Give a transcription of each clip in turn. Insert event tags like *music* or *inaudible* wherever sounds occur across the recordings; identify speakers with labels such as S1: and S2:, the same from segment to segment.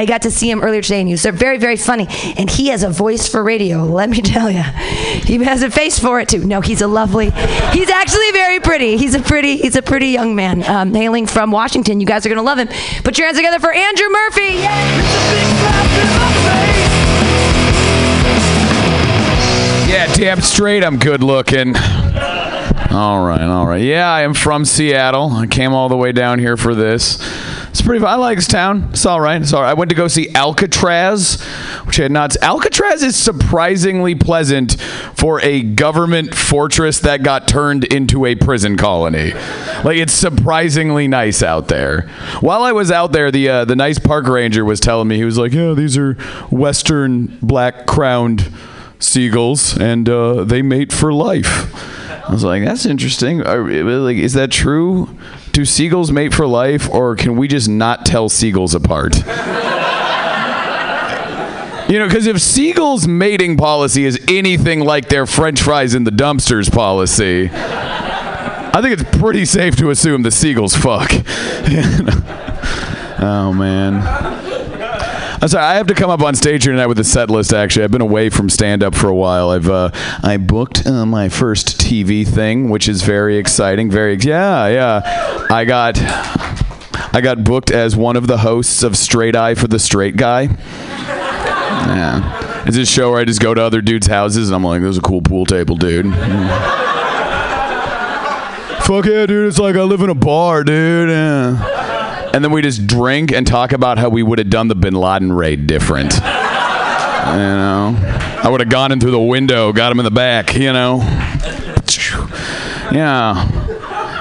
S1: I got to see him earlier today, and he was very, very funny. And he has a voice for radio. Let me *laughs* tell you, he has a face for it too. No, he's a lovely. He's actually very pretty. He's a pretty. He's a pretty young man, um, hailing from Washington. You guys are gonna love him. Put your hands together for Andrew Murphy.
S2: Yeah, damn straight, I'm good looking. All right, all right. Yeah, I am from Seattle. I came all the way down here for this. It's pretty. I like this town. It's all right. It's all right. I went to go see Alcatraz, which I had not. Alcatraz is surprisingly pleasant for a government fortress that got turned into a prison colony. Like it's surprisingly nice out there. While I was out there, the uh, the nice park ranger was telling me he was like, "Yeah, these are western black crowned seagulls, and uh, they mate for life." I was like, "That's interesting. Are, like, is that true? Do seagulls mate for life, or can we just not tell seagulls apart?" *laughs* You know, because if seagulls' mating policy is anything like their French fries in the dumpsters policy, I think it's pretty safe to assume the seagulls fuck. *laughs* oh man. I'm sorry, I have to come up on stage here tonight with a set list. Actually, I've been away from stand up for a while. I've uh, I booked uh, my first TV thing, which is very exciting. Very yeah, yeah. I got I got booked as one of the hosts of Straight Eye for the Straight Guy. Yeah, it's a show where I just go to other dudes' houses and I'm like, "There's a cool pool table, dude." Fuck yeah, dude! It's like I live in a bar, dude. Yeah and then we just drink and talk about how we would have done the Bin Laden raid different. *laughs* you know, I would have gone in through the window, got him in the back. You know, yeah.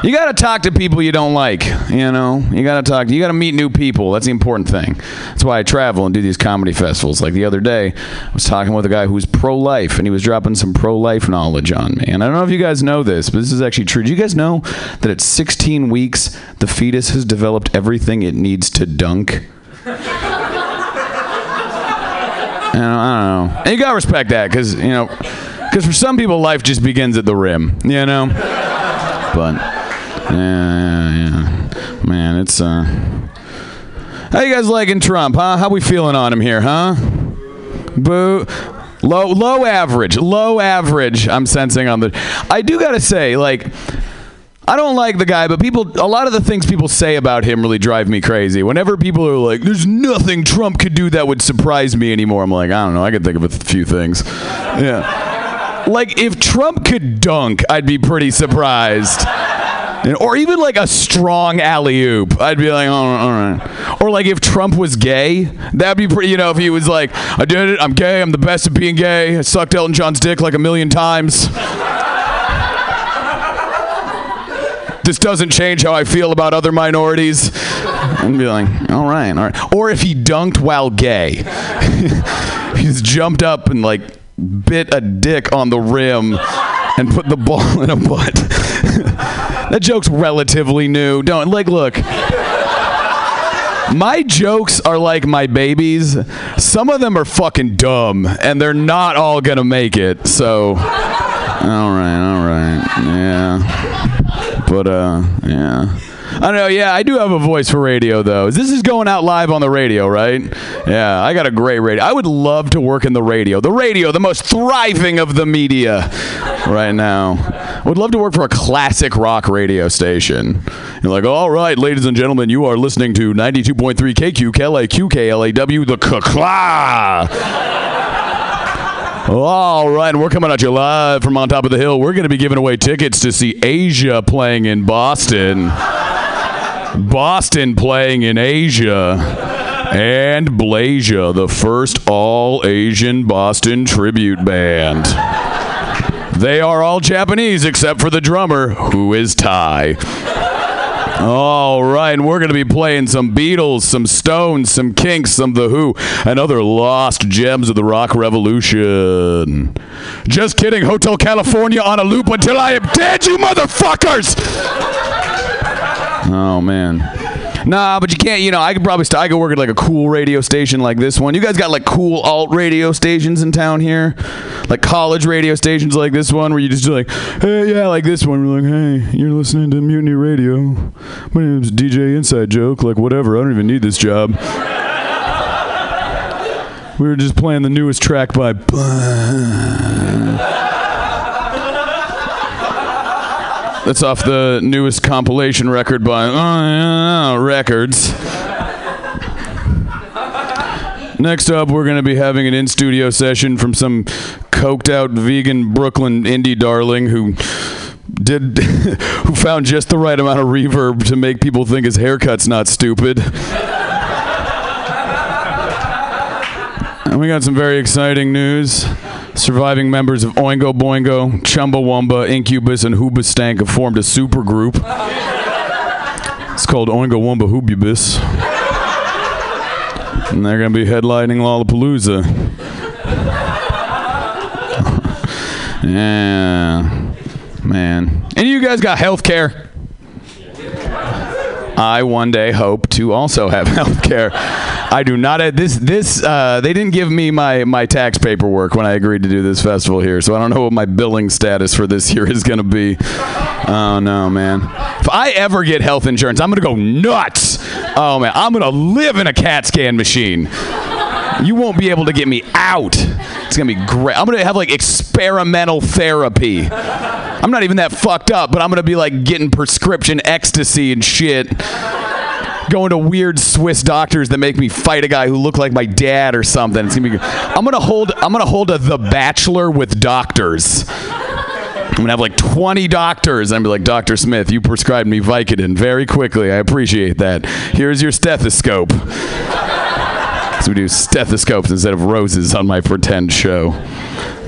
S2: You got to talk to people you don't like. You know, you got to talk. You got to meet new people. That's the important thing. That's why I travel and do these comedy festivals. Like the other day, I was talking with a guy who's pro-life, and he was dropping some pro-life knowledge on me. And I don't know if you guys know this, but this is actually true. Do you guys know that at 16 weeks, the fetus has developed everything it needs to dunk? *laughs* Don't, I don't know. And you gotta respect that, because you know, because for some people, life just begins at the rim. You know, but. Yeah, yeah. Man, it's uh. How you guys liking Trump, huh? How we feeling on him here, huh? Boo. Low, low average, low average. I'm sensing on the. I do gotta say, like, I don't like the guy, but people, a lot of the things people say about him really drive me crazy. Whenever people are like, "There's nothing Trump could do that would surprise me anymore," I'm like, I don't know. I could think of a few things. Yeah. Like if Trump could dunk, I'd be pretty surprised or even like a strong alley oop. I'd be like, oh, all right. Or like if Trump was gay, that'd be pretty. You know, if he was like, I did it, I'm gay, I'm the best at being gay. I sucked Elton John's dick like a million times. this doesn't change how I feel about other minorities. I'd be like, all right, all right. Or if he dunked while gay, *laughs* he's jumped up and like bit a dick on the rim and put the ball in a butt. *laughs* that joke's relatively new. Don't like look. My jokes are like my babies. Some of them are fucking dumb, and they're not all gonna make it. So, all right, all right, yeah. But uh, yeah. I don't know. Yeah, I do have a voice for radio, though. This is going out live on the radio, right? Yeah, I got a great radio. I would love to work in the radio. The radio, the most thriving of the media right now. I would love to work for a classic rock radio station. You're like, all right, ladies and gentlemen, you are listening to 92.3 KQ, KLAQ, the KLA. All right, we're coming at you live from on top of the hill. We're going to be giving away tickets to see Asia playing in Boston. Boston playing in Asia. And Blasia, the first all Asian Boston tribute band. They are all Japanese except for the drummer, who is Thai. All right, and we're going to be playing some Beatles, some Stones, some Kinks, some The Who, and other lost gems of the rock revolution. Just kidding, Hotel California on a loop until I am dead, you motherfuckers! Oh, man. Nah, but you can't. You know, I could probably st- I could work at like a cool radio station like this one. You guys got like cool alt radio stations in town here, like college radio stations like this one, where you just do like, hey, yeah, like this one. We're like, hey, you're listening to Mutiny Radio. My name's DJ Inside Joke. Like whatever. I don't even need this job. We were just playing the newest track by. That's off the newest compilation record by uh, Records. Next up, we're going to be having an in studio session from some coked out vegan Brooklyn indie darling who did *laughs* who found just the right amount of reverb to make people think his haircut's not stupid. and we got some very exciting news. Surviving members of Oingo Boingo, Chumbawamba, Incubus, and Hoobastank have formed a super group. It's called Oingo Wumba Hoobubus. And they're going to be headlining Lollapalooza. yeah. Man. And you guys got health care? I one day hope to also have *laughs* health care. I do not have this this uh, they didn't give me my my tax paperwork when I agreed to do this festival here, so I don't know what my billing status for this year is going to be. Oh no, man. If I ever get health insurance, I'm going to go nuts. Oh man, I'm going to live in a CAT scan machine. You won't be able to get me out. It's going to be great. I'm going to have like experimental therapy. I'm not even that fucked up, but I'm going to be like getting prescription ecstasy and shit going to weird Swiss doctors that make me fight a guy who looked like my dad or something. It's gonna be. I'm gonna hold. I'm gonna hold a The Bachelor with doctors. I'm gonna have like 20 doctors. I'm be like, Doctor Smith, you prescribed me Vicodin very quickly. I appreciate that. Here's your stethoscope. So we do stethoscopes instead of roses on my pretend show.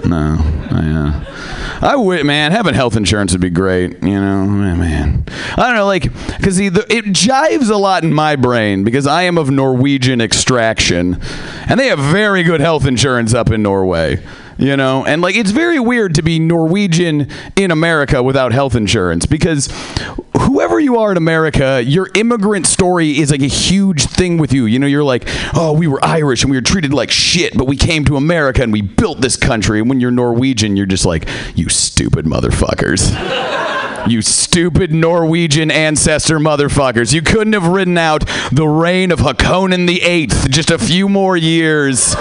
S2: No, I, I would, man, having health insurance would be great. You know, man, man. I don't know, like, because it jives a lot in my brain because I am of Norwegian extraction, and they have very good health insurance up in Norway you know? And like it's very weird to be norwegian in america without health insurance because whoever you are in america your immigrant story is like a huge thing with you. You know you're like oh we were irish and we were treated like shit but we came to america and we built this country. And when you're norwegian you're just like you stupid motherfuckers. *laughs* You stupid Norwegian ancestor motherfuckers. You couldn't have ridden out the reign of Hakonen the Eighth just a few more years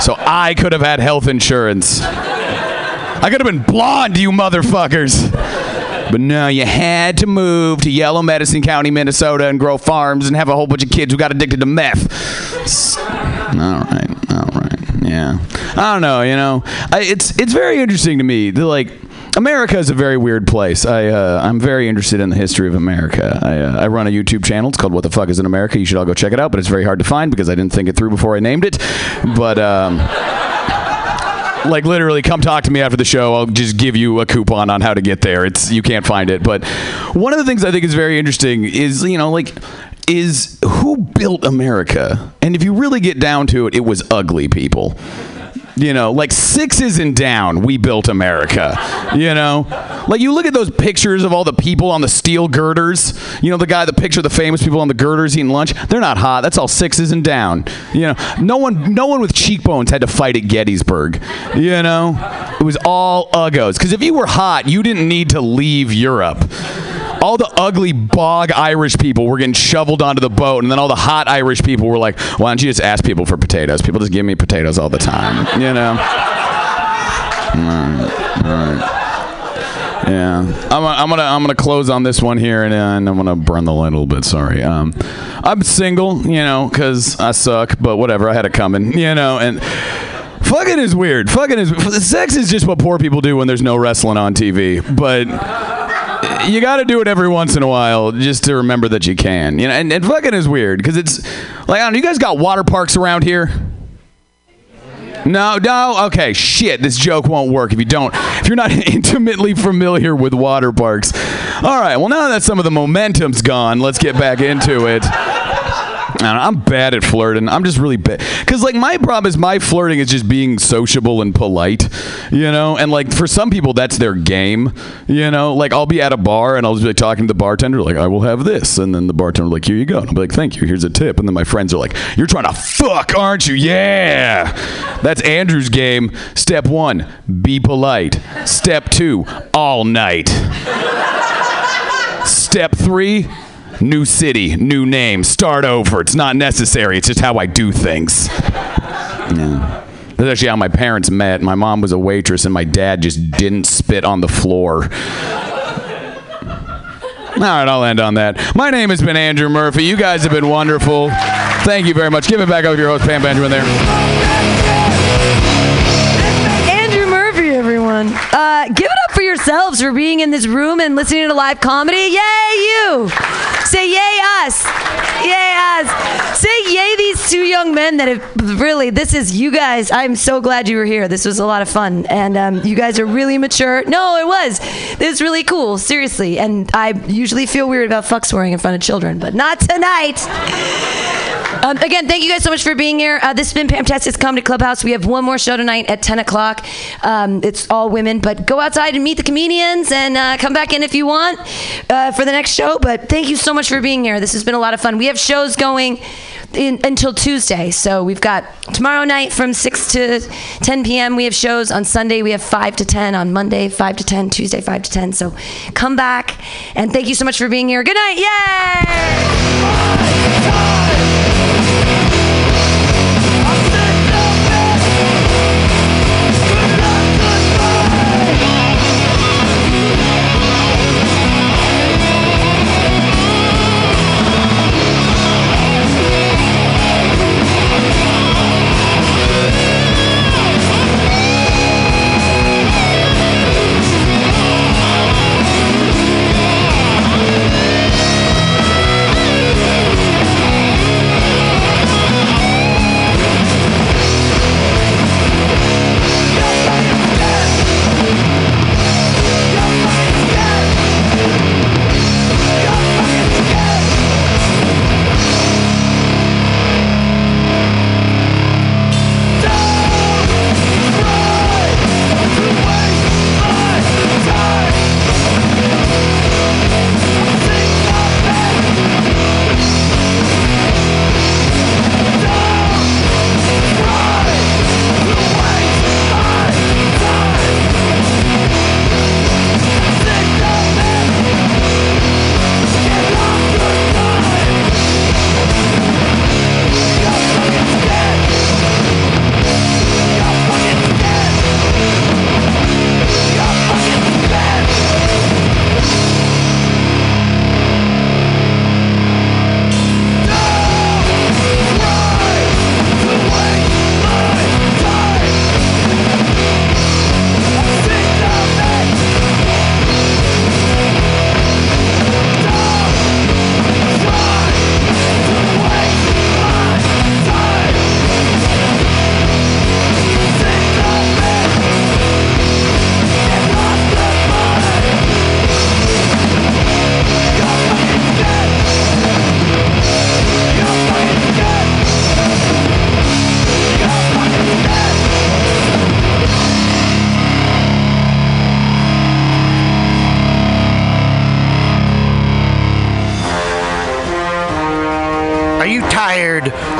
S2: so I could have had health insurance. I could have been blonde, you motherfuckers. But no, you had to move to Yellow Medicine County, Minnesota, and grow farms and have a whole bunch of kids who got addicted to meth. All right, all right, yeah. I don't know, you know. I, it's it's very interesting to me. The, like America is a very weird place. I uh, I'm very interested in the history of America. I, uh, I run a YouTube channel. It's called What the Fuck Is in America. You should all go check it out. But it's very hard to find because I didn't think it through before I named it. But. Um, *laughs* like literally come talk to me after the show i'll just give you a coupon on how to get there it's you can't find it but one of the things i think is very interesting is you know like is who built america and if you really get down to it it was ugly people you know, like sixes and down, we built America. You know, like you look at those pictures of all the people on the steel girders. You know, the guy, the picture of the famous people on the girders eating lunch. They're not hot. That's all sixes and down. You know, no one, no one with cheekbones had to fight at Gettysburg. You know, it was all uggos. Because if you were hot, you didn't need to leave Europe all the ugly bog Irish people were getting shoveled onto the boat, and then all the hot Irish people were like, "Why don't you just ask people for potatoes? People just give me potatoes all the time, you know." all *laughs* right, all right. Yeah, I'm, I'm gonna I'm gonna close on this one here, and, and I'm gonna burn the light a little bit. Sorry. Um, I'm single, you know, because I suck, but whatever. I had it coming, *laughs* you know, and. Fucking is weird. Fucking is sex is just what poor people do when there's no wrestling on TV. But you got to do it every once in a while just to remember that you can. You know, and, and fucking is weird because it's like I don't know. You guys got water parks around here? No, no. Okay, shit. This joke won't work if you don't. If you're not *laughs* intimately familiar with water parks. All right. Well, now that some of the momentum's gone, let's get back into it. I'm bad at flirting. I'm just really bad. Because, like, my problem is my flirting is just being sociable and polite, you know? And, like, for some people, that's their game, you know? Like, I'll be at a bar and I'll just be like, talking to the bartender, like, I will have this. And then the bartender, like, here you go. And I'll be like, thank you. Here's a tip. And then my friends are like, you're trying to fuck, aren't you? Yeah. That's Andrew's game. Step one, be polite. Step two, all night. Step three, New city, new name, start over. It's not necessary. It's just how I do things. Yeah. That's actually how my parents met. My mom was a waitress, and my dad just didn't spit on the floor. All right, I'll end on that. My name has been Andrew Murphy. You guys have been wonderful. Thank you very much. Give it back up to your host, Pam Benjamin, there.
S1: Andrew Murphy, everyone. Uh, give it up for yourselves for being in this room and listening to live comedy. Yay, you! Say yay, us! Yay, us! Say yay, these two young men that have really, this is you guys. I'm so glad you were here. This was a lot of fun. And um, you guys are really mature. No, it was. This is really cool, seriously. And I usually feel weird about fuck swearing in front of children, but not tonight. Um, again, thank you guys so much for being here. Uh, this has been Pamtastic's Comedy Clubhouse. We have one more show tonight at 10 o'clock. Um, it's all women, but go outside and meet the comedians and uh, come back in if you want uh, for the next show. But thank you so much for being here. This has been a lot of fun. We have shows going in, until Tuesday. So we've got tomorrow night from 6 to 10 p.m. We have shows. On Sunday, we have 5 to 10. On Monday, 5 to 10. Tuesday, 5 to 10. So come back. And thank you so much for being here. Good night. Yay!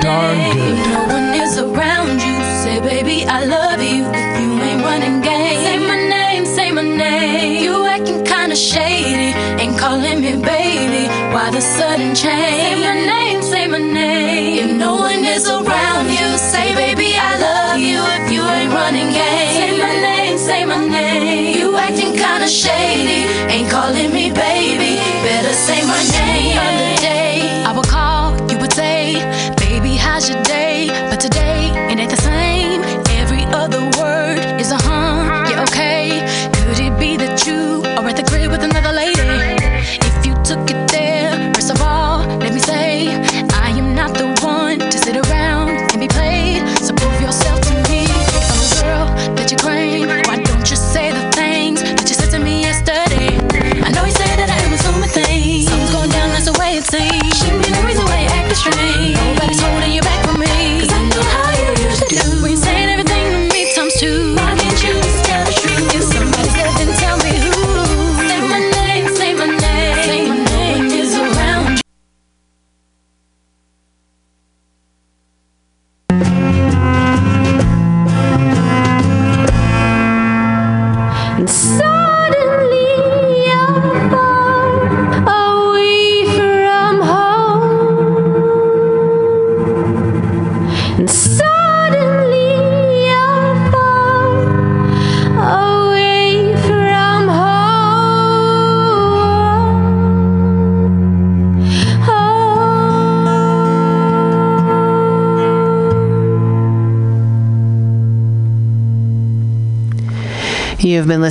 S3: darn good.
S4: No one is around you. Say, baby, I love you. You ain't running games. say my name, say my name. You acting kinda shady, ain't calling me baby. Why the
S5: sudden change?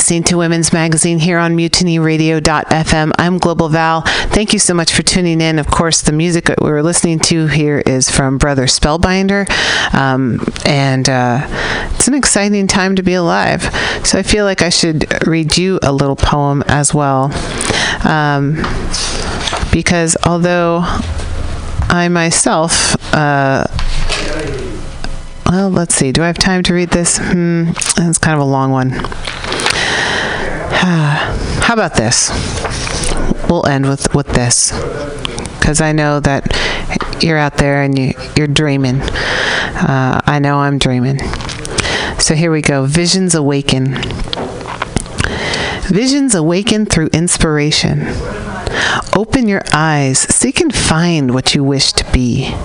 S5: Listening to Women's Magazine here on mutinyradio.fm. I'm Global Val. Thank you so much for tuning in. Of course, the music that we were listening to here is from Brother Spellbinder, um, and uh, it's an exciting time to be alive. So I feel like I should read you a little poem as well, um, because although I myself. Uh, well, let's see. Do I have time to read this? Hmm, it's kind of a long one. *sighs* How about this? We'll end with, with this. Because I know that you're out there and you, you're dreaming. Uh, I know I'm dreaming. So here we go Visions Awaken. Visions awaken through inspiration. Open your eyes, seek and find what you wish to be.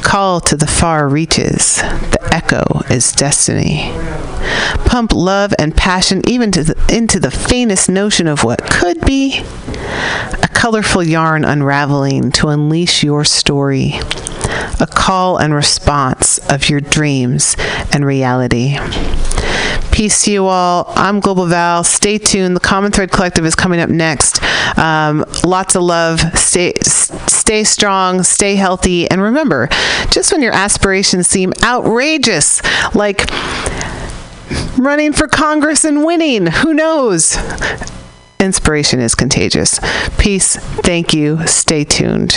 S5: Call to the far reaches. The echo is destiny. Pump love and passion even the, into the faintest notion of what could be. A colorful yarn unraveling to unleash your story. A call and response of your dreams and reality. Peace to you all. I'm Global Val. Stay tuned. The Common Thread Collective is coming up next. Um, lots of love. Stay, stay strong. Stay healthy. And remember, just when your aspirations seem outrageous, like running for Congress and winning, who knows? Inspiration is contagious. Peace. Thank you. Stay tuned.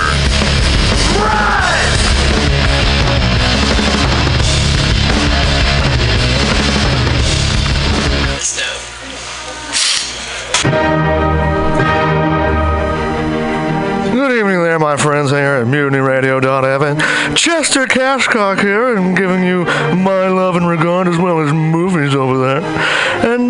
S6: My friends here at MutinyRadio.fm. Chester Cashcock here, and giving you my love and regard as well as movies over there. And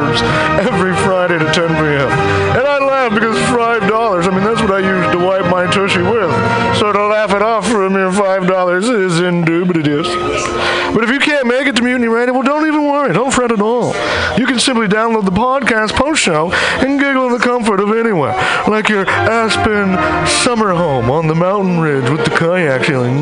S6: every Friday to 10 p.m. And I laugh because $5, I mean, that's what I use to wipe my tushy with. So to laugh it off for a mere $5 is indubitious. But if you can't make it to Mutiny Radio, well, don't even worry. Don't fret at all. You can simply download the podcast post show and giggle in the comfort of anywhere, like your Aspen summer home on the mountain ridge with the kayak feeling.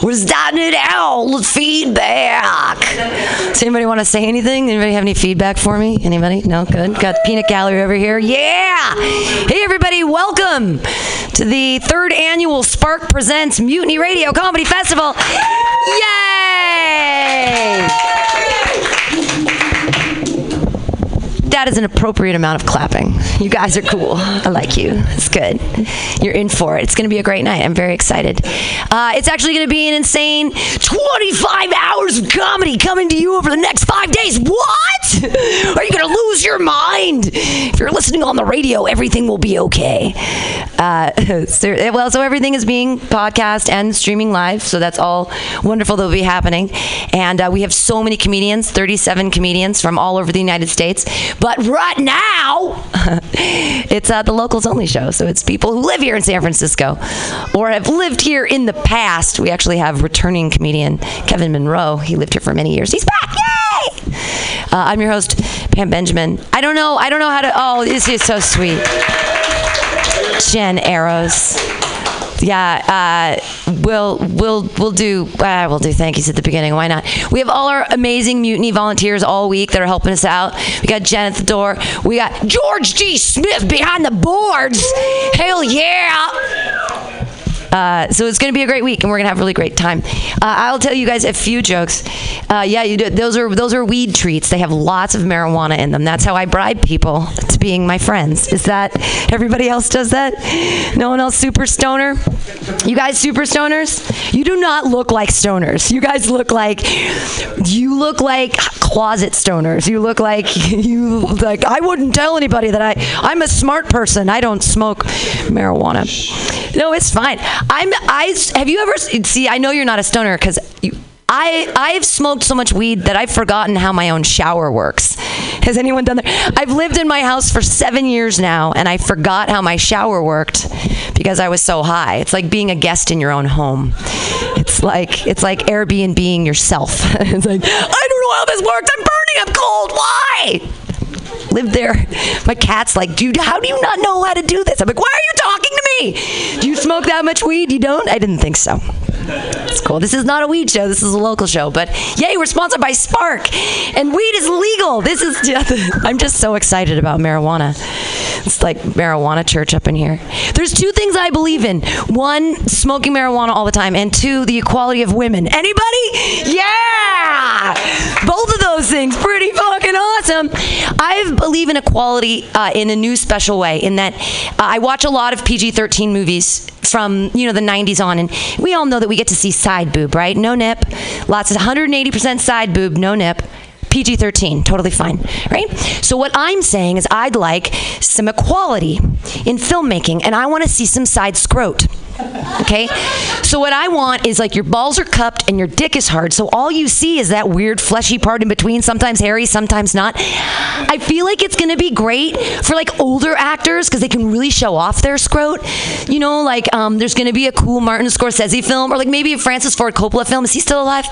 S1: Starting it out with feedback. Does anybody want to say anything? Anybody have any feedback for me? Anybody? No? Good. Got peanut gallery over here. Yeah! Hey, everybody, welcome to the third annual Spark Presents Mutiny Radio Comedy Festival. Yay! That is an appropriate amount of clapping. You guys are cool. I like you. It's good. You're in for it. It's going to be a great night. I'm very excited. Uh, it's actually going to be an insane 25 hours of comedy coming to you over the next five days. What? Are you going to lose your mind? If you're listening on the radio, everything will be okay. Uh, *laughs* so, well, so everything is being podcast and streaming live, so that's all wonderful that will be happening. And uh, we have so many comedians, 37 comedians from all over the United States. But right now, *laughs* it's uh, the locals only show, so it's people who live here in San Francisco or have lived here in the past. We actually have returning comedian Kevin Monroe. He lived here for many years. He's back! Yay! Uh, I'm your host, Pam Benjamin. I don't know. I don't know how to. Oh, this is so sweet. Jen Arrows. Yeah, uh, we'll we'll we'll do uh, we'll do thank yous at the beginning. Why not? We have all our amazing mutiny volunteers all week that are helping us out. We got Jen at the door. We got George G. Smith behind the boards. Hell yeah! Uh, so it's going to be a great week, and we're going to have a really great time. Uh, I'll tell you guys a few jokes. Uh, yeah, you do, those are those are weed treats. They have lots of marijuana in them. That's how I bribe people to being my friends. Is that everybody else does that? No one else super stoner? You guys super stoners? You do not look like stoners. You guys look like you look like closet stoners. You look like *laughs* you like I wouldn't tell anybody that I I'm a smart person. I don't smoke marijuana. No, it's fine. I'm I have you ever see I know you're not a stoner cuz I I've smoked so much weed that I've forgotten how my own shower works. Has anyone done that? I've lived in my house for 7 years now and I forgot how my shower worked because I was so high. It's like being a guest in your own home. It's like it's like Airbnb-ing yourself. *laughs* it's like I don't know how this works. I'm burning. I'm cold. Why? Lived there. My cat's like, dude, how do you not know how to do this? I'm like, why are you talking to me? Do you smoke that much weed? You don't? I didn't think so. It's cool. This is not a weed show. This is a local show. But yay, we're sponsored by Spark, and weed is legal. This is. *laughs* I'm just so excited about marijuana. It's like marijuana church up in here. There's two things I believe in. One, smoking marijuana all the time, and two, the equality of women. Anybody? Yeah. Both of those things, pretty fucking awesome. I believe in equality uh, in a new special way. In that, uh, I watch a lot of PG-13 movies from you know the 90s on, and we all know that we get to see side boob, right? No nip, lots of 180% side boob, no nip. PG 13, totally fine, right? So, what I'm saying is, I'd like some equality in filmmaking, and I want to see some side scrot. Okay? So, what I want is like your balls are cupped and your dick is hard, so all you see is that weird fleshy part in between, sometimes hairy, sometimes not. I feel like it's gonna be great for like older actors because they can really show off their scrot. You know, like um, there's gonna be a cool Martin Scorsese film, or like maybe a Francis Ford Coppola film. Is he still alive?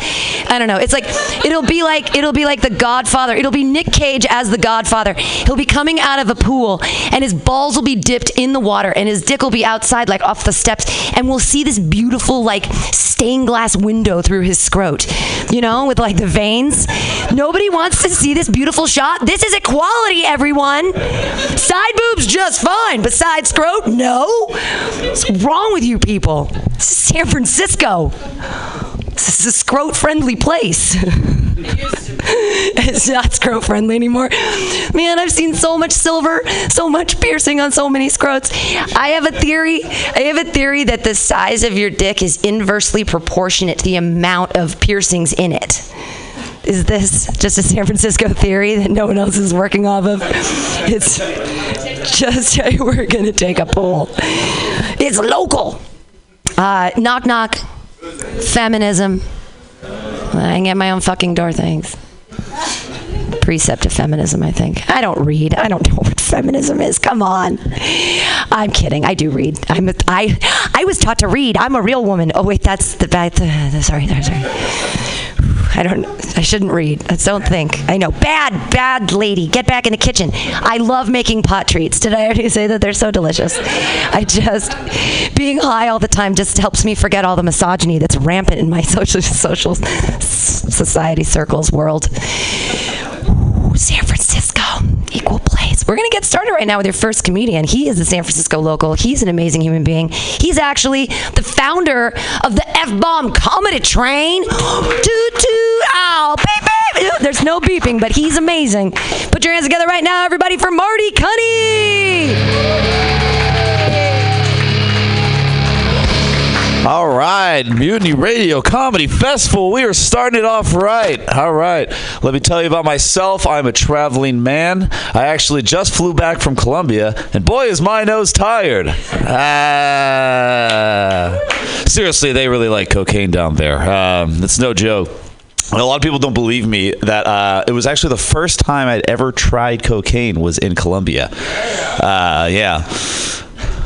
S1: I don't know. It's like it'll be like it'll be like the Godfather. It'll be Nick Cage as the Godfather. He'll be coming out of a pool, and his balls will be dipped in the water, and his dick will be outside, like off the steps, and we'll see this beautiful, like stained glass window through his scrot. You know, with like the veins. Nobody wants to see this beautiful shot. This is equality, everyone. Side boobs just fine, but side scrot, no. What's wrong with you people? This is San Francisco. This is a scrot friendly place. it's not scrot friendly anymore. Man, I've seen so much silver, so much piercing on so many scrotes. I have a theory. I have a theory that the size of your dick is inversely proportionate to the amount of piercings in it. Is this just a San Francisco theory that no one else is working off of? It's just *laughs* we're gonna take a poll. It's local. Uh, knock knock. Feminism. I can get my own fucking door things. Precept of feminism, I think. I don't read. I don't know what feminism is. Come on. I'm kidding. I do read. I'm a, I I was taught to read. I'm a real woman. Oh wait, that's the bad. Uh, sorry, sorry, sorry. I don't. I shouldn't read. I don't think. I know. Bad, bad lady. Get back in the kitchen. I love making pot treats. Did I already say that they're so delicious? I just being high all the time just helps me forget all the misogyny that's rampant in my *laughs* social social society circles world. San Francisco, equal place. We're gonna get started right now with your first comedian. He is a San Francisco local. He's an amazing human being. He's actually the founder of the F Bomb Comedy Train. Toot toot, ow, beep beep. there's no beeping, but he's amazing. Put your hands together right now, everybody, for Marty Cunny.
S7: All right, Mutiny Radio Comedy Festival. We are starting it off right. All right, let me tell you about myself. I'm a traveling man. I actually just flew back from Colombia, and boy, is my nose tired. Ah. seriously, they really like cocaine down there. Um, it's no joke. A lot of people don't believe me that uh, it was actually the first time I'd ever tried cocaine was in Colombia. Uh, yeah.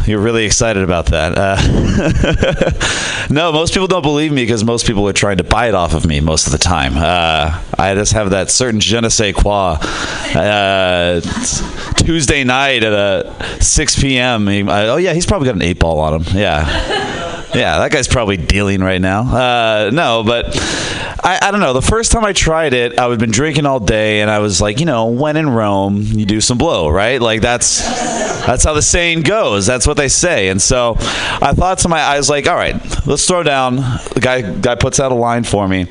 S7: You're really excited about that. Uh, *laughs* no, most people don't believe me because most people are trying to buy it off of me most of the time. Uh, I just have that certain je ne sais quoi. Uh, Tuesday night at uh, 6 p.m. he- oh, yeah, he's probably got an eight ball on him. Yeah. Yeah, that guy's probably dealing right now. Uh, no, but I, I don't know. The first time I tried it, I had been drinking all day, and I was like, you know, when in Rome, you do some blow, right? Like that's that's how the saying goes. That's what they say. And so I thought to my, I was like, all right, let's throw down. The guy guy puts out a line for me.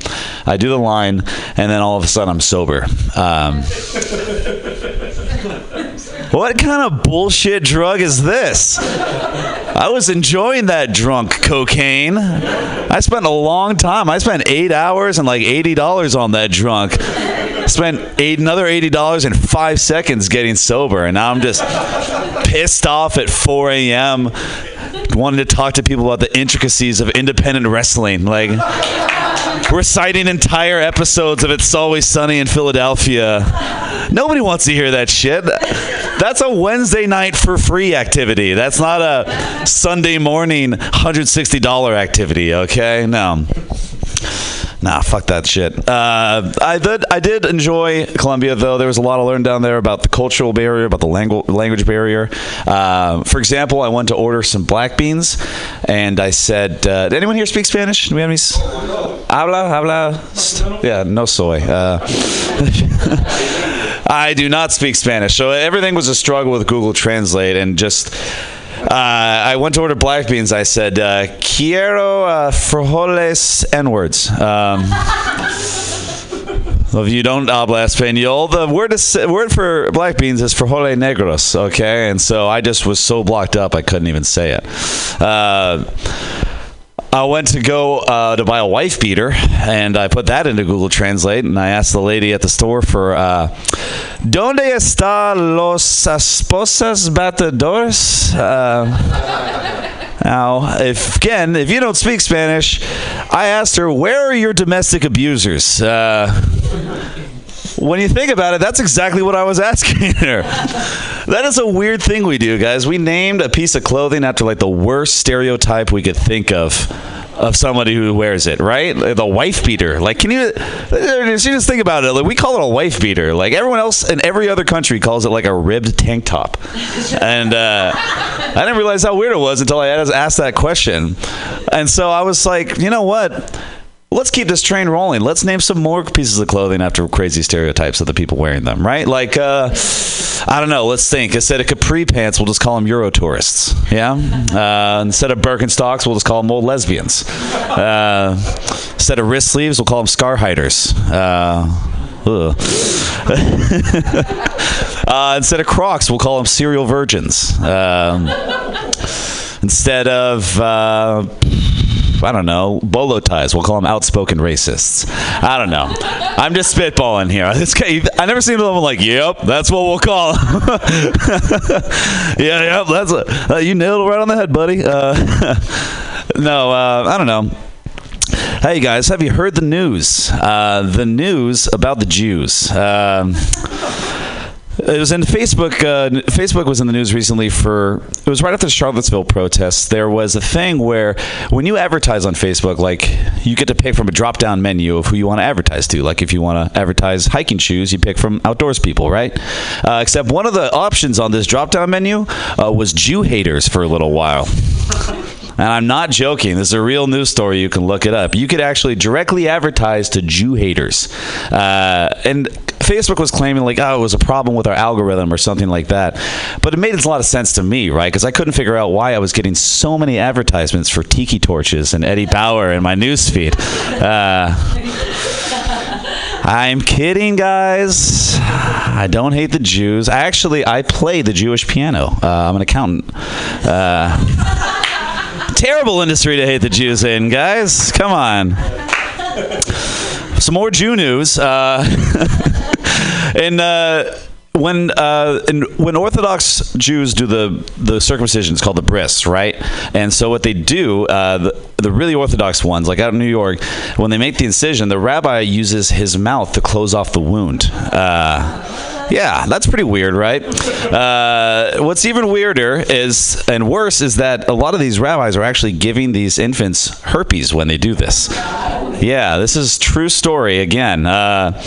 S7: I do the line, and then all of a sudden I'm sober. Um, *laughs* what kind of bullshit drug is this? I was enjoying that drunk cocaine. I spent a long time. I spent eight hours and like eighty dollars on that drunk. Spent eight, another eighty dollars in five seconds getting sober, and now I'm just pissed off at 4 a.m. Wanting to talk to people about the intricacies of independent wrestling, like reciting entire episodes of It's Always Sunny in Philadelphia. Nobody wants to hear that shit. That's a Wednesday night for free activity. That's not a Sunday morning $160 activity, okay? No. Nah, fuck that shit. Uh, I did. I did enjoy Colombia, though. There was a lot to learn down there about the cultural barrier, about the langu- language barrier. Uh, for example, I went to order some black beans, and I said, uh, "Did anyone here speak Spanish? Do we have any?" s- Habla, habla. st- Yeah, no soy. *laughs* I do not speak Spanish, so everything was a struggle with Google Translate, and just. Uh, I went to order black beans. I said, uh, "Quiero uh, frijoles n-words." Um, *laughs* if you don't habla español, the word is, word for black beans is frijoles negros. Okay, and so I just was so blocked up I couldn't even say it. Uh, I went to go uh, to buy a wife beater, and I put that into Google Translate, and I asked the lady at the store for uh, "Donde está los esposas batedores?" Uh, now, if again, if you don't speak Spanish, I asked her, "Where are your domestic abusers?" Uh, when you think about it, that's exactly what I was *laughs* asking her. That is a weird thing we do, guys. We named a piece of clothing after like the worst stereotype we could think of of somebody who wears it, right? The wife beater. Like, can you? You just think about it. Like, we call it a wife beater. Like everyone else in every other country calls it like a ribbed tank top. And uh, I didn't realize how weird it was until I asked that question. And so I was like, you know what? Let's keep this train rolling. Let's name some more pieces of clothing after crazy stereotypes of the people wearing them, right? Like, uh, I don't know. Let's think. Instead of capri pants, we'll just call them Euro tourists. Yeah. Uh, instead of Birkenstocks, we'll just call them old lesbians. Uh, instead of wrist sleeves, we'll call them scar hiders. Uh, *laughs* uh, instead of Crocs, we'll call them serial virgins. Um, instead of uh, I don't know, bolo ties. We'll call them outspoken racists. I don't know. I'm just spitballing here. This guy, I never seen anyone like, "Yep, that's what we'll call." 'em." *laughs* yeah, yep, that's a, uh, you nailed it right on the head, buddy. Uh, *laughs* no, uh, I don't know. Hey guys, have you heard the news? Uh, the news about the Jews. It was in Facebook. Uh, Facebook was in the news recently for. It was right after the Charlottesville protests. There was a thing where when you advertise on Facebook, like you get to pick from a drop-down menu of who you want to advertise to. Like if you want to advertise hiking shoes, you pick from outdoors people, right? Uh, except one of the options on this drop-down menu uh, was Jew haters for a little while. And I'm not joking. This is a real news story. You can look it up. You could actually directly advertise to Jew haters. Uh, and Facebook was claiming, like, oh, it was a problem with our algorithm or something like that. But it made a lot of sense to me, right? Because I couldn't figure out why I was getting so many advertisements for tiki torches and Eddie Bauer in my news feed. Uh, I'm kidding, guys. I don't hate the Jews. I Actually, I play the Jewish piano. Uh, I'm an accountant. Uh, terrible industry to hate the Jews in, guys. Come on. Some more Jew news. Uh, *laughs* and uh, when uh, in, when Orthodox Jews do the the circumcision, it's called the bris, right? And so what they do, uh, the, the really Orthodox ones, like out in New York, when they make the incision, the rabbi uses his mouth to close off the wound. Uh, yeah, that's pretty weird, right? Uh, what's even weirder is, and worse, is that a lot of these rabbis are actually giving these infants herpes when they do this. Yeah, this is true story again. Uh,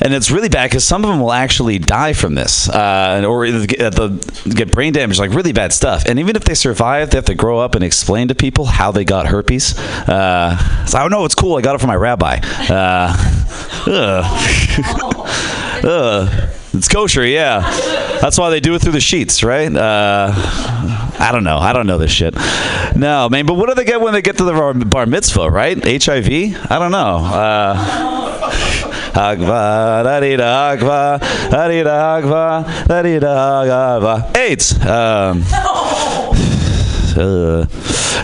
S7: and it's really bad because some of them will actually die from this, uh, or get, the, get brain damage, like really bad stuff. And even if they survive, they have to grow up and explain to people how they got herpes. Uh, so I don't know. It's cool. I got it from my rabbi. Uh, ugh. *laughs* Ugh. It's kosher, yeah. That's why they do it through the sheets, right? Uh, I don't know. I don't know this shit. No, man. But what do they get when they get to the bar, bar mitzvah, right? HIV? I don't know. Uh, Agva, da-di-da, agva, da-di-da, agva, da-di-da, agva. AIDS. Um, *laughs* *sighs* uh,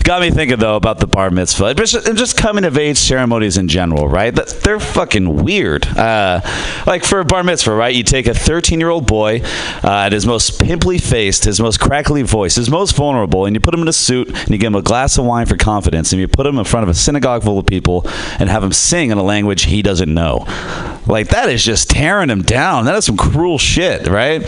S7: got me thinking though about the bar mitzvah and just, just coming of age ceremonies in general, right? They're fucking weird. Uh, like for a bar mitzvah, right? You take a 13 year old boy uh, at his most pimply faced, his most crackly voice, his most vulnerable, and you put him in a suit and you give him a glass of wine for confidence, and you put him in front of a synagogue full of people and have him sing in a language he doesn't know. Like that is just tearing him down. That is some cruel shit, right?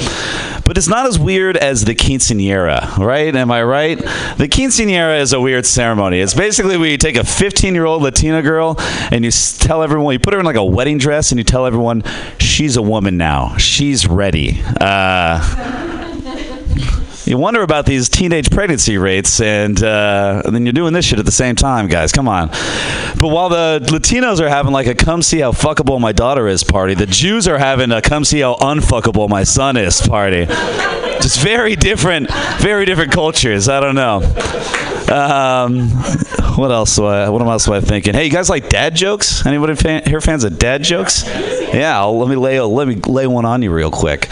S7: But it's not as weird as the quinceanera, right? Am I right? The quinceanera is a weird ceremony. It's basically where you take a 15 year old Latina girl and you tell everyone, you put her in like a wedding dress and you tell everyone she's a woman now. She's ready. Uh, you wonder about these teenage pregnancy rates, and, uh, and then you're doing this shit at the same time, guys. Come on. But while the Latinos are having like a come see how fuckable my daughter is party, the Jews are having a come see how unfuckable my son is party. Just very different, very different cultures. I don't know. Um, what else? I, what else am I thinking? Hey, you guys like dad jokes? Anybody fan, here fans of dad jokes? Yeah, I'll, let me lay let me lay one on you real quick.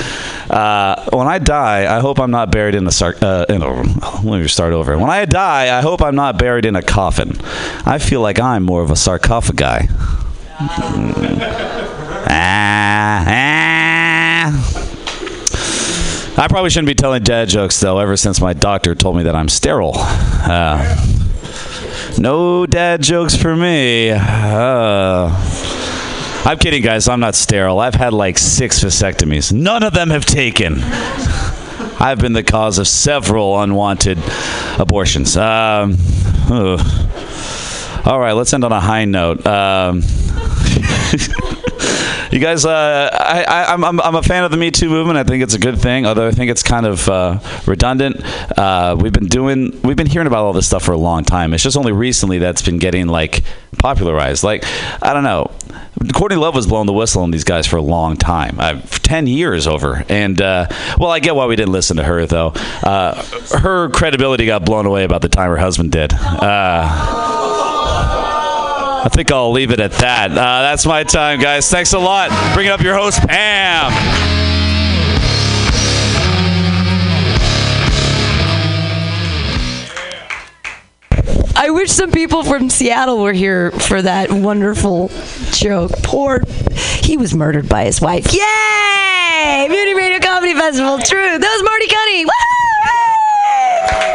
S7: Uh, when I die, I hope I'm not buried in sar- uh, in a. Let me start over. When I die, I hope I'm not buried in a coffin. I feel like I'm more of a sarcophagi. Ah, *laughs* ah. I probably shouldn't be telling dad jokes though. Ever since my doctor told me that I'm sterile. Uh, no dad jokes for me. Uh, I'm kidding, guys. I'm not sterile. I've had like six vasectomies. None of them have taken. I've been the cause of several unwanted abortions. Um, all right, let's end on a high note. Um, *laughs* you guys, uh, I, I, I'm, I'm, a fan of the Me Too movement. I think it's a good thing, although I think it's kind of uh, redundant. Uh, we've been doing, we've been hearing about all this stuff for a long time. It's just only recently that's been getting like popularized. Like, I don't know. Courtney Love was blowing the whistle on these guys for a long time, uh, ten years over. And uh, well, I get why we didn't listen to her though. Uh, her credibility got blown away about the time her husband did. I think I'll leave it at that. Uh, that's my time, guys. Thanks a lot. Bring up your host, Pam.
S1: I wish some people from Seattle were here for that wonderful joke. Poor, he was murdered by his wife. Yay! Mutiny Radio Comedy Festival, true. That was Marty Cunny.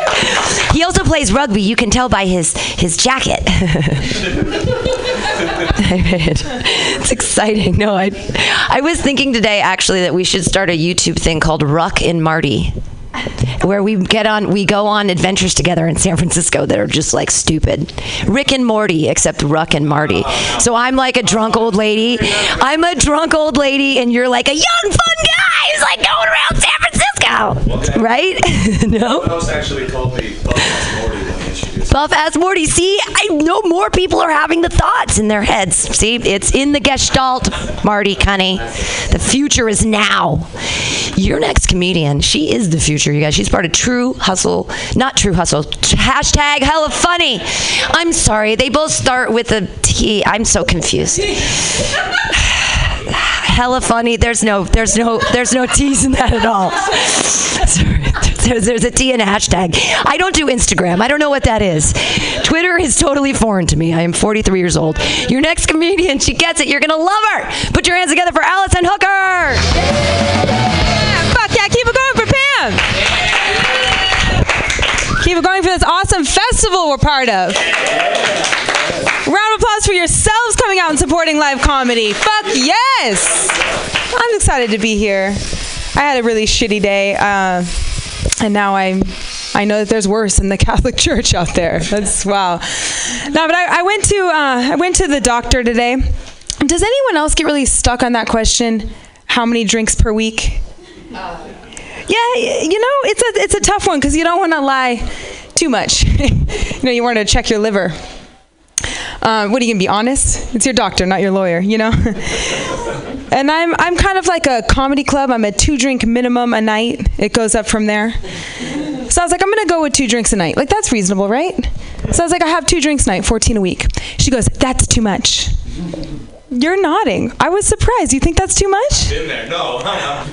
S1: Woo! He also plays rugby. You can tell by his his jacket. *laughs* it's exciting. No, I I was thinking today actually that we should start a YouTube thing called Ruck and Marty where we get on we go on adventures together in San Francisco that are just like stupid. Rick and Morty except Ruck and Marty. So I'm like a drunk old lady. I'm a drunk old lady and you're like a young fun guy who's like going around San Francisco. Right? *laughs* no?
S7: actually called me Morty when
S1: Buff ass Morty. See, I know more people are having the thoughts in their heads. See, it's in the gestalt, Marty Cunny. The future is now. Your next comedian, she is the future, you guys. She's part of True Hustle, not True Hustle. Hashtag hella funny. I'm sorry, they both start with a T. I'm so confused. *laughs* hella funny. There's no, there's no, there's no T's in that at all. There's, *laughs* there's a T in a hashtag. I don't do Instagram. I don't know what that is. Twitter is totally foreign to me. I am 43 years old. Your next comedian, she gets it. You're gonna love her. Put your hands together for Allison Hooker.
S8: Fuck yeah, keep it going for Pam. Keep it going for this awesome festival we're part of. Round of applause for yourselves coming out and supporting live comedy. Fuck yes! I'm excited to be here. I had a really shitty day, uh, and now I'm. I know that there's worse in the *laughs* Catholic Church out there. That's wow. No, but I, I went to uh, I went to the doctor today. Does anyone else get really stuck on that question? How many drinks per week? Yeah, you know, it's a it's a tough one because you don't want to lie too much. *laughs* you know, you want to check your liver. Uh, what are you gonna be honest? It's your doctor, not your lawyer. You know. *laughs* and I'm I'm kind of like a comedy club. I'm a two drink minimum a night. It goes up from there. So I was like, I'm gonna go with two drinks a night. Like that's reasonable, right? So I was like, I have two drinks a night, 14 a week. She goes, that's too much. You're nodding. I was surprised. You think that's too much?
S9: Been there. No.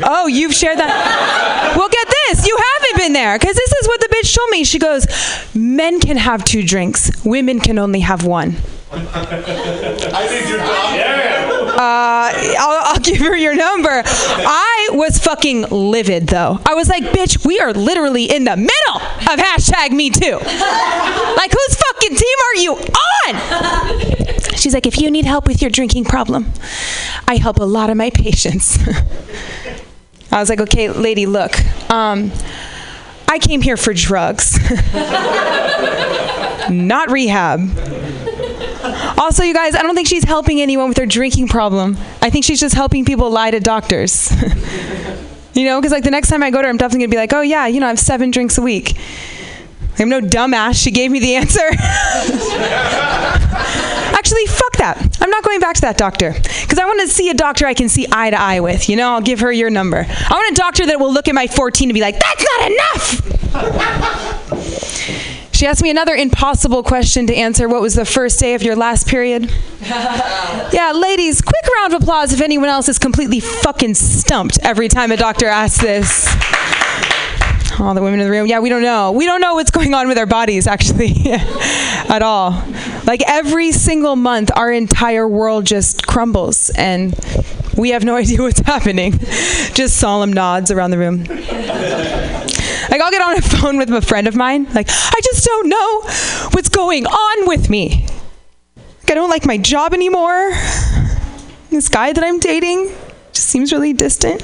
S8: Oh, you've shared that. well, get this. You haven't been there because this is what the bitch told me. She goes, men can have two drinks, women can only have one.
S9: I need your doctor.
S8: Uh, I'll, I'll give her your number. I was fucking livid though. I was like, bitch, we are literally in the middle of hashtag me too. Like, whose fucking team are you on? She's like, if you need help with your drinking problem, I help a lot of my patients. *laughs* I was like, okay, lady, look, um, I came here for drugs, *laughs* not rehab. Also, you guys, I don't think she's helping anyone with their drinking problem. I think she's just helping people lie to doctors. *laughs* you know, because like the next time I go to her, I'm definitely gonna be like, oh yeah, you know, I have seven drinks a week. I'm no dumbass. She gave me the answer. *laughs* Actually, fuck that. I'm not going back to that doctor because I want to see a doctor I can see eye to eye with. You know, I'll give her your number. I want a doctor that will look at my 14 and be like, that's not enough. *laughs* She asked me another impossible question to answer. What was the first day of your last period? *laughs* yeah, ladies, quick round of applause if anyone else is completely fucking stumped every time a doctor asks this. All the women in the room. Yeah, we don't know. We don't know what's going on with our bodies, actually, *laughs* at all. Like every single month, our entire world just crumbles, and we have no *laughs* idea what's happening. Just solemn nods around the room. Like I'll get on a *laughs* phone with a friend of mine. Like I just don't know what's going on with me. Like I don't like my job anymore. This guy that I'm dating just seems really distant.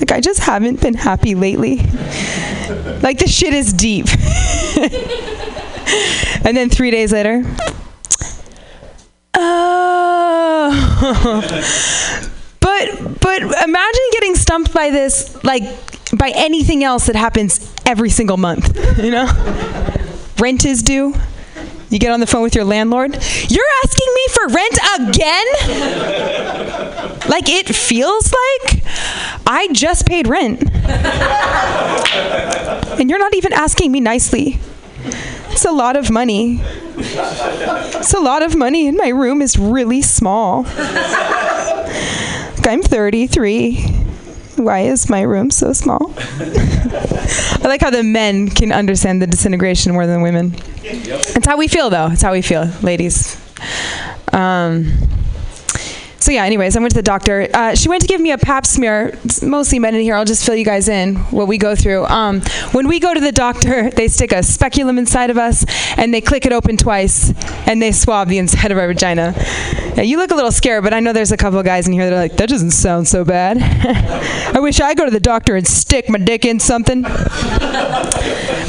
S8: Like I just haven't been happy lately. Like the shit is deep. *laughs* and then three days later. Oh. *laughs* but but imagine getting stumped by this like by anything else that happens every single month. *laughs* You know? Rent is due. You get on the phone with your landlord. You're asking me for rent again? like it feels like I just paid rent. and you're not even asking me nicely. It's a lot of money. It's a lot of money, and my room is really small. Like, I'm 33. Why is my room so small? *laughs* I like how the men can understand the disintegration more than women. It's how we feel, though. It's how we feel, ladies. Um, so yeah. Anyways, I went to the doctor. Uh, she went to give me a Pap smear. It's mostly men in here. I'll just fill you guys in what we go through. Um, when we go to the doctor, they stick a speculum inside of us, and they click it open twice, and they swab the inside of our vagina. You look a little scared, but I know there's a couple guys in here that are like, that doesn't sound so bad. *laughs* I wish I go to the doctor and stick my dick in something. *laughs* but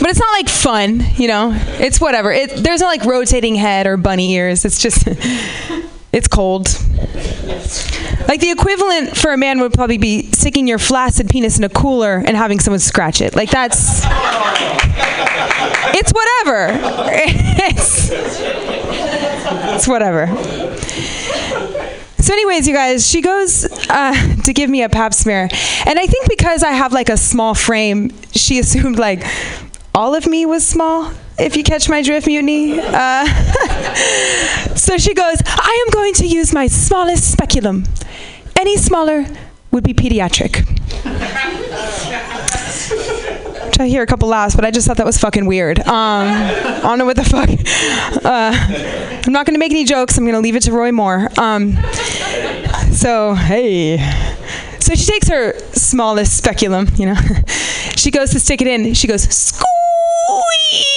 S8: it's not like fun, you know. It's whatever. It, there's no like rotating head or bunny ears. It's just, *laughs* it's cold. Like the equivalent for a man would probably be sticking your flaccid penis in a cooler and having someone scratch it. Like that's, it's whatever. *laughs* It's, it's whatever. So, anyways, you guys, she goes uh, to give me a pap smear. And I think because I have like a small frame, she assumed like all of me was small, if you catch my drift, mutiny. Uh, *laughs* so she goes, I am going to use my smallest speculum. Any smaller would be pediatric. Which I hear a couple laughs, but I just thought that was fucking weird. Um, I don't know what the fuck. Uh, I'm not going to make any jokes. I'm going to leave it to Roy Moore. Um, so, hey. So she takes her smallest speculum, you know. *laughs* she goes to stick it in. She goes, squee.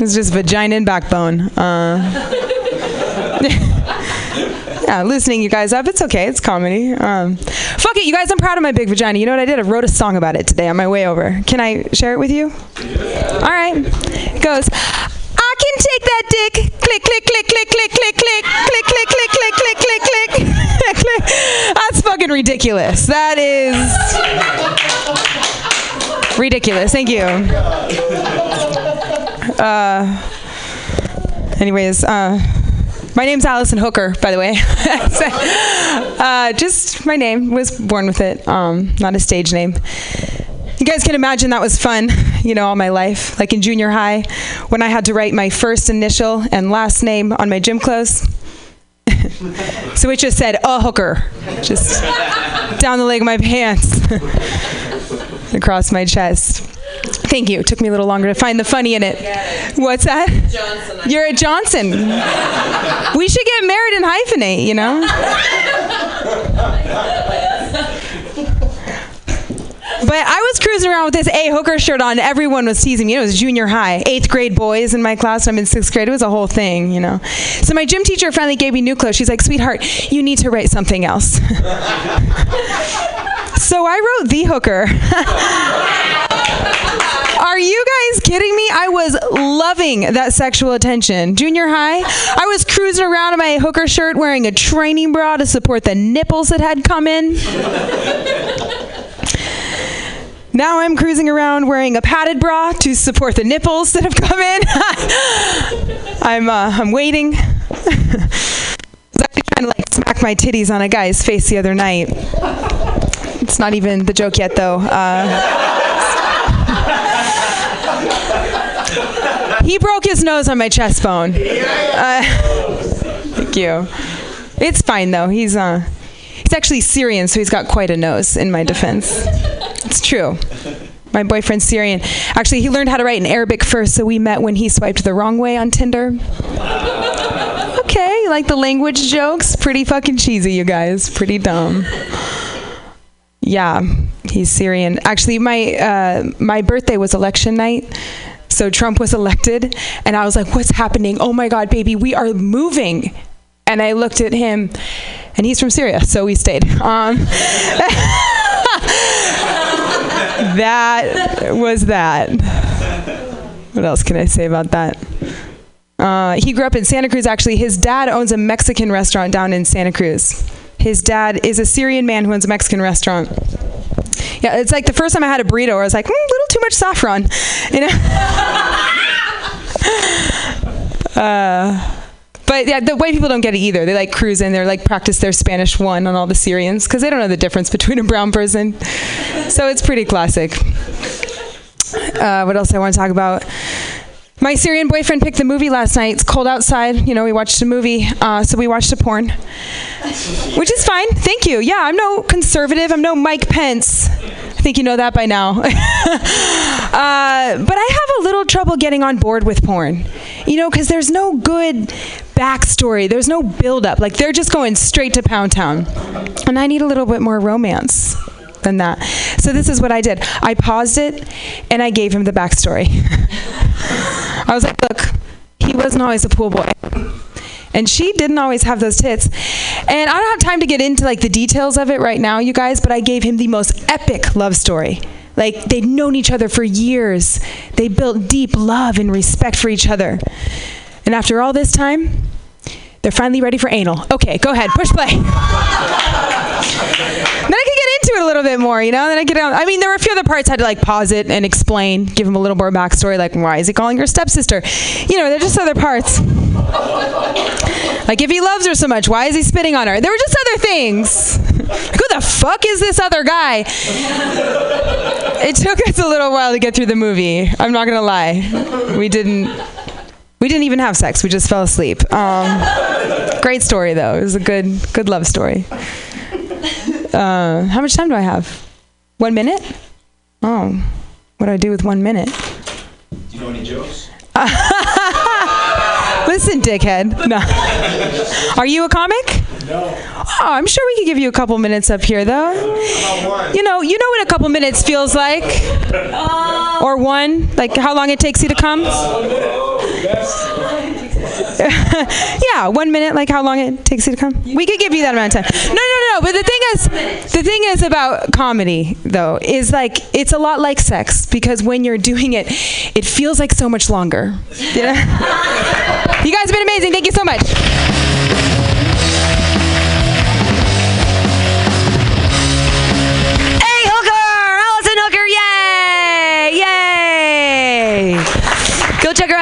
S8: it's just vagina and backbone. Uh, *laughs* yeah, loosening you guys up. It's okay. It's comedy. Um, fuck it, you guys. I'm proud of my big vagina. You know what I did? I wrote a song about it today on my way over. Can I share it with you? All right. It goes. I can take that dick. Click click, click, click, click, click, click, click, click, click, click, click, click, click, click, *laughs* click. That's fucking ridiculous. That is ridiculous. Thank you. Uh, anyways, uh, my name's Allison Hooker, by the way. *laughs* uh, just my name. Was born with it. Um, not a stage name. You guys can imagine that was fun, you know, all my life. Like in junior high, when I had to write my first initial and last name on my gym clothes. *laughs* so it just said, a hooker. Just down the leg of my pants, *laughs* across my chest. Thank you. It took me a little longer to find the funny in it. What's that? Johnson. You're a Johnson. we should get married and hyphenate, you know? *laughs* But I was cruising around with this A hooker shirt on. Everyone was teasing me. It was junior high, eighth grade boys in my class. I'm in sixth grade. It was a whole thing, you know. So my gym teacher finally gave me new clothes. She's like, "Sweetheart, you need to write something else." *laughs* so I wrote the hooker. *laughs* Are you guys kidding me? I was loving that sexual attention. Junior high, I was cruising around in my hooker shirt wearing a training bra to support the nipples that had come in. *laughs* Now I'm cruising around wearing a padded bra to support the nipples that have come in. *laughs* I'm uh, I'm waiting. *laughs* I was actually trying to like smack my titties on a guy's face the other night. It's not even the joke yet, though. Uh, he broke his nose on my chest bone. Uh, thank you. It's fine though. He's uh, he's actually Syrian, so he's got quite a nose. In my defense, it's true. My boyfriend's Syrian. Actually, he learned how to write in Arabic first, so we met when he swiped the wrong way on Tinder. Okay, like the language jokes? Pretty fucking cheesy, you guys. Pretty dumb. Yeah, he's Syrian. Actually, my uh, my birthday was election night. So Trump was elected, and I was like, "What's happening? Oh my God, baby, we are moving!" And I looked at him, and he's from Syria, so we stayed. Um, *laughs* that was that. What else can I say about that? Uh, he grew up in Santa Cruz. Actually, his dad owns a Mexican restaurant down in Santa Cruz. His dad is a Syrian man who owns a Mexican restaurant. Yeah, it's like the first time I had a burrito, I was like, mm, a little too much saffron, you know. *laughs* uh, but yeah, the white people don't get it either. They like cruise in, they're like practice their Spanish one on all the Syrians because they don't know the difference between a brown person. So it's pretty classic. Uh, what else I want to talk about? My Syrian boyfriend picked the movie last night. It's cold outside. You know, we watched a movie, uh, so we watched a porn, which is fine. Thank you. Yeah, I'm no conservative. I'm no Mike Pence. I think you know that by now. *laughs* uh, but I have a little trouble getting on board with porn, you know, because there's no good backstory. There's no build-up. Like they're just going straight to Pound Town, and I need a little bit more romance than that. So this is what I did. I paused it, and I gave him the backstory. *laughs* I was like, look, he wasn't always a pool boy. And she didn't always have those tits. And I don't have time to get into like the details of it right now, you guys, but I gave him the most epic love story. Like they'd known each other for years. They built deep love and respect for each other. And after all this time, they're finally ready for anal. Okay, go ahead, push play. then I can get into it a little bit more, you know. Then I get on. I mean, there were a few other parts I had to like pause it and explain, give him a little more backstory, like why is he calling her stepsister? You know, they're just other parts. Like if he loves her so much, why is he spitting on her? There were just other things. *laughs* Who the fuck is this other guy? It took us a little while to get through the movie. I'm not gonna lie. We didn't. We didn't even have sex. We just fell asleep. Um, great story though. It was a good, good love story. Uh, how much time do I have? One minute? Oh, what do I do with one minute?
S9: Do you know any jokes? *laughs*
S8: Listen, dickhead. No. Are you a comic?
S9: No.
S8: Oh, I'm sure we could give you a couple minutes up here, though. You know, you know what a couple minutes feels like, uh, or one, like how long it takes you to come. *laughs* yeah, one minute, like how long it takes you to come. We could give you that amount of time. No, no, no. But the thing is, the thing is about comedy, though, is like it's a lot like sex because when you're doing it, it feels like so much longer. You know? *laughs* You guys have been amazing. Thank you so much.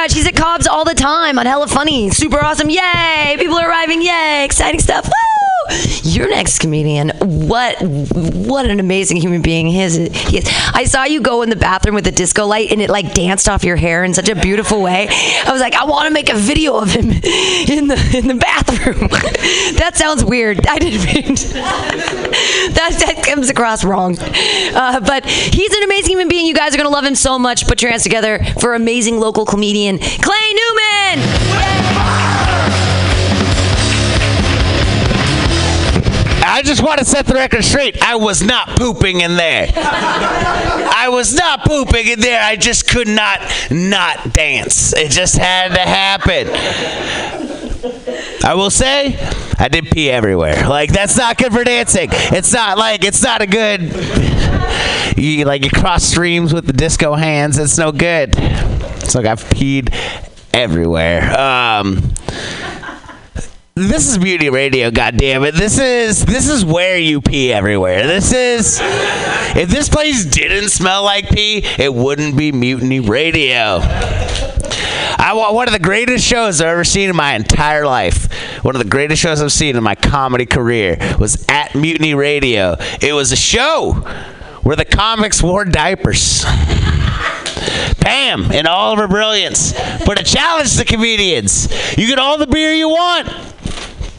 S1: Out. She's at Cobb's all the time on Hella Funny. Super awesome. Yay! People are arriving. Yay! Exciting stuff. Woo! Your next comedian. What what an amazing human being he is. He is. I saw you go in the bathroom with a disco light and it like danced off your hair in such a beautiful way. I was like, I want to make a video of him *laughs* in the in the bathroom. *laughs* that sounds weird. I didn't mean *laughs* that that comes across wrong. Uh, but he's an amazing human being. You guys are gonna love him so much. Put your hands together for amazing local comedian Clay Newman.
S10: I just want to set the record straight. I was not pooping in there. *laughs* I was not pooping in there. I just could not not dance. It just had to happen. I will say, I did pee everywhere. Like that's not good for dancing. It's not like it's not a good. You like you cross streams with the disco hands. It's no good. It's like I've peed everywhere. Um, this is Mutiny Radio, goddamn it! This is this is where you pee everywhere. This is if this place didn't smell like pee, it wouldn't be Mutiny Radio. I want one of the greatest shows I've ever seen in my entire life. One of the greatest shows I've seen in my comedy career was at Mutiny Radio. It was a show where the comics wore diapers. Pam, in all of her brilliance, put a challenge to comedians. You get all the beer you want,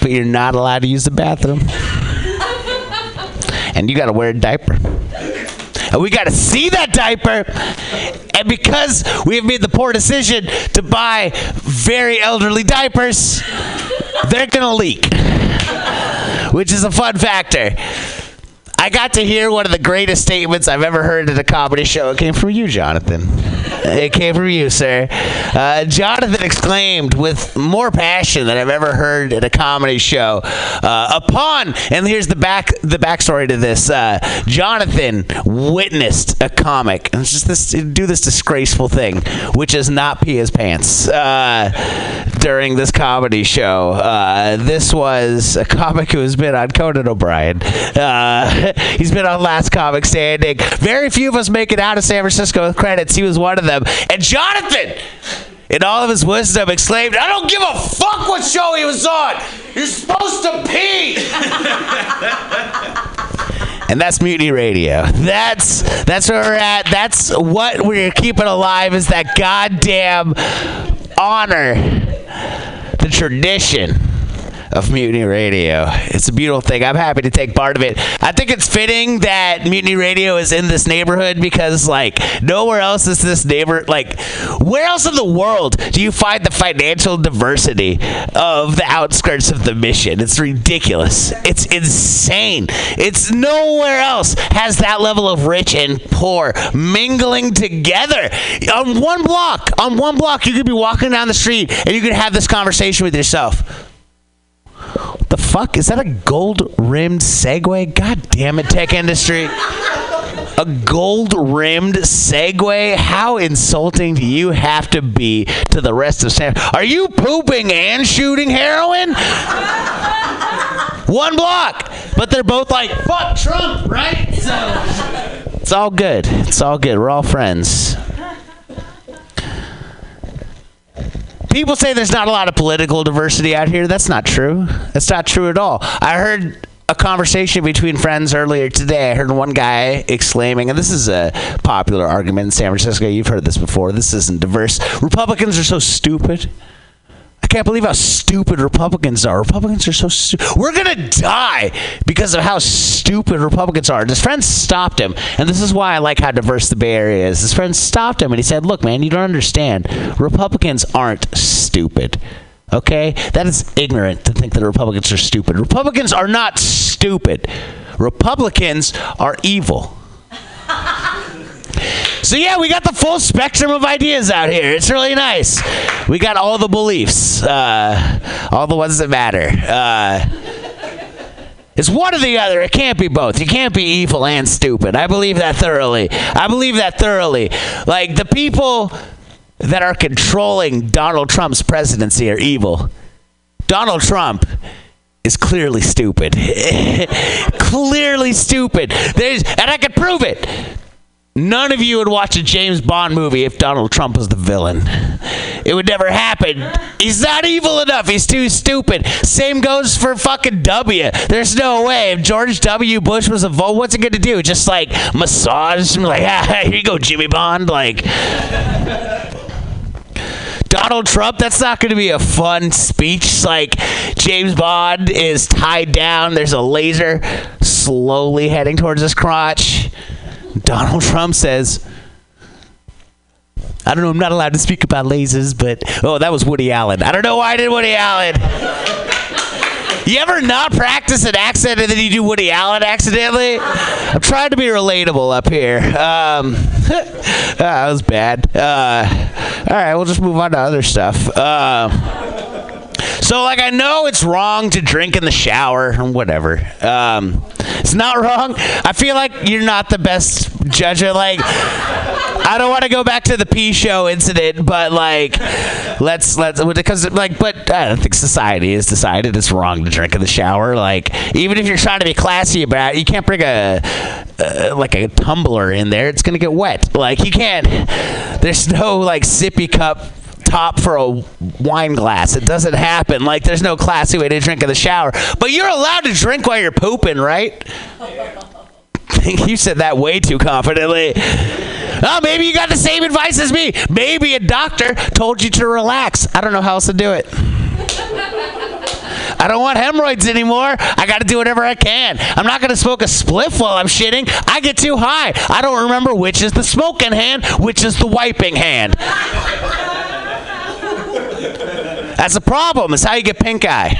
S10: but you're not allowed to use the bathroom. And you got to wear a diaper. And we got to see that diaper. And because we have made the poor decision to buy very elderly diapers, they're going to leak, which is a fun factor. I got to hear one of the greatest statements I've ever heard at a comedy show. It came from you, Jonathan. It came from you, sir. Uh, Jonathan exclaimed with more passion than I've ever heard at a comedy show. Uh, upon, and here's the back the backstory to this. Uh, Jonathan witnessed a comic and just this do this disgraceful thing, which is not pee his pants uh, during this comedy show. Uh, this was a comic who has been on Conan O'Brien. *laughs* *laughs* He's been on Last Comic Standing. Very few of us make it out of San Francisco with credits. He was one of them. And Jonathan, in all of his wisdom, exclaimed, I don't give a fuck what show he was on. You're supposed to pee. *laughs* and that's Mutiny Radio. That's that's where we're at. That's what we're keeping alive is that goddamn honor, the tradition of Mutiny Radio. It's a beautiful thing. I'm happy to take part of it. I think it's fitting that Mutiny Radio is in this neighborhood because, like, nowhere else is this neighbor. Like, where else in the world do you find the financial diversity of the outskirts of the mission? It's ridiculous. It's insane. It's nowhere else has that level of rich and poor mingling together on one block. On one block, you could be walking down the street and you could have this conversation with yourself. What the fuck? Is that a gold rimmed Segway? God damn it, tech industry. A gold rimmed Segway? How insulting do you have to be to the rest of San? Are you pooping and shooting heroin? One block. but they're both like, fuck Trump, right? So it's all good. It's all good. We're all friends. People say there's not a lot of political diversity out here. That's not true. That's not true at all. I heard a conversation between friends earlier today. I heard one guy exclaiming, and this is a popular argument in San Francisco. You've heard this before. This isn't diverse. Republicans are so stupid. I can't believe how stupid Republicans are. Republicans are so stupid. We're gonna die because of how stupid Republicans are. And his friend stopped him, and this is why I like how diverse the Bay Area is. His friend stopped him, and he said, "Look, man, you don't understand. Republicans aren't stupid." Okay, that is ignorant to think that Republicans are stupid. Republicans are not stupid. Republicans are evil. *laughs* So yeah, we got the full spectrum of ideas out here. It's really nice. We got all the beliefs, uh, all the ones that matter. Uh, it's one or the other. It can't be both. You can't be evil and stupid. I believe that thoroughly. I believe that thoroughly. Like the people that are controlling Donald Trump's presidency are evil. Donald Trump is clearly stupid. *laughs* clearly stupid. There's, and I can prove it. None of you would watch a James Bond movie if Donald Trump was the villain. It would never happen. He's not evil enough. He's too stupid. Same goes for fucking W. There's no way. If George W. Bush was a vote, what's it going to do? Just like massage? Like, *laughs* ah, here you go, Jimmy Bond. Like. Donald Trump, that's not going to be a fun speech. Like James Bond is tied down. There's a laser slowly heading towards his crotch. Donald Trump says, I don't know, I'm not allowed to speak about lasers, but oh, that was Woody Allen. I don't know why I did Woody Allen. You ever not practice an accent and then you do Woody Allen accidentally? I'm trying to be relatable up here. Um, *laughs* that was bad. Uh, all right, we'll just move on to other stuff. Uh, so, like, I know it's wrong to drink in the shower or whatever. Um, it's not wrong. I feel like you're not the best judge of, like, I don't want to go back to the pee show incident, but like, let's let's because like, but I don't think society has decided it's wrong to drink in the shower. Like, even if you're trying to be classy about it, you can't bring a uh, like a tumbler in there. It's gonna get wet. Like, you can't. There's no like sippy cup top for a wine glass. It doesn't happen. Like there's no classy way to drink in the shower. But you're allowed to drink while you're pooping, right? *laughs* you said that way too confidently. Oh, maybe you got the same advice as me. Maybe a doctor told you to relax. I don't know how else to do it. I don't want hemorrhoids anymore. I got to do whatever I can. I'm not going to smoke a spliff while I'm shitting. I get too high. I don't remember which is the smoking hand, which is the wiping hand. That's a problem. It's how you get pink eye.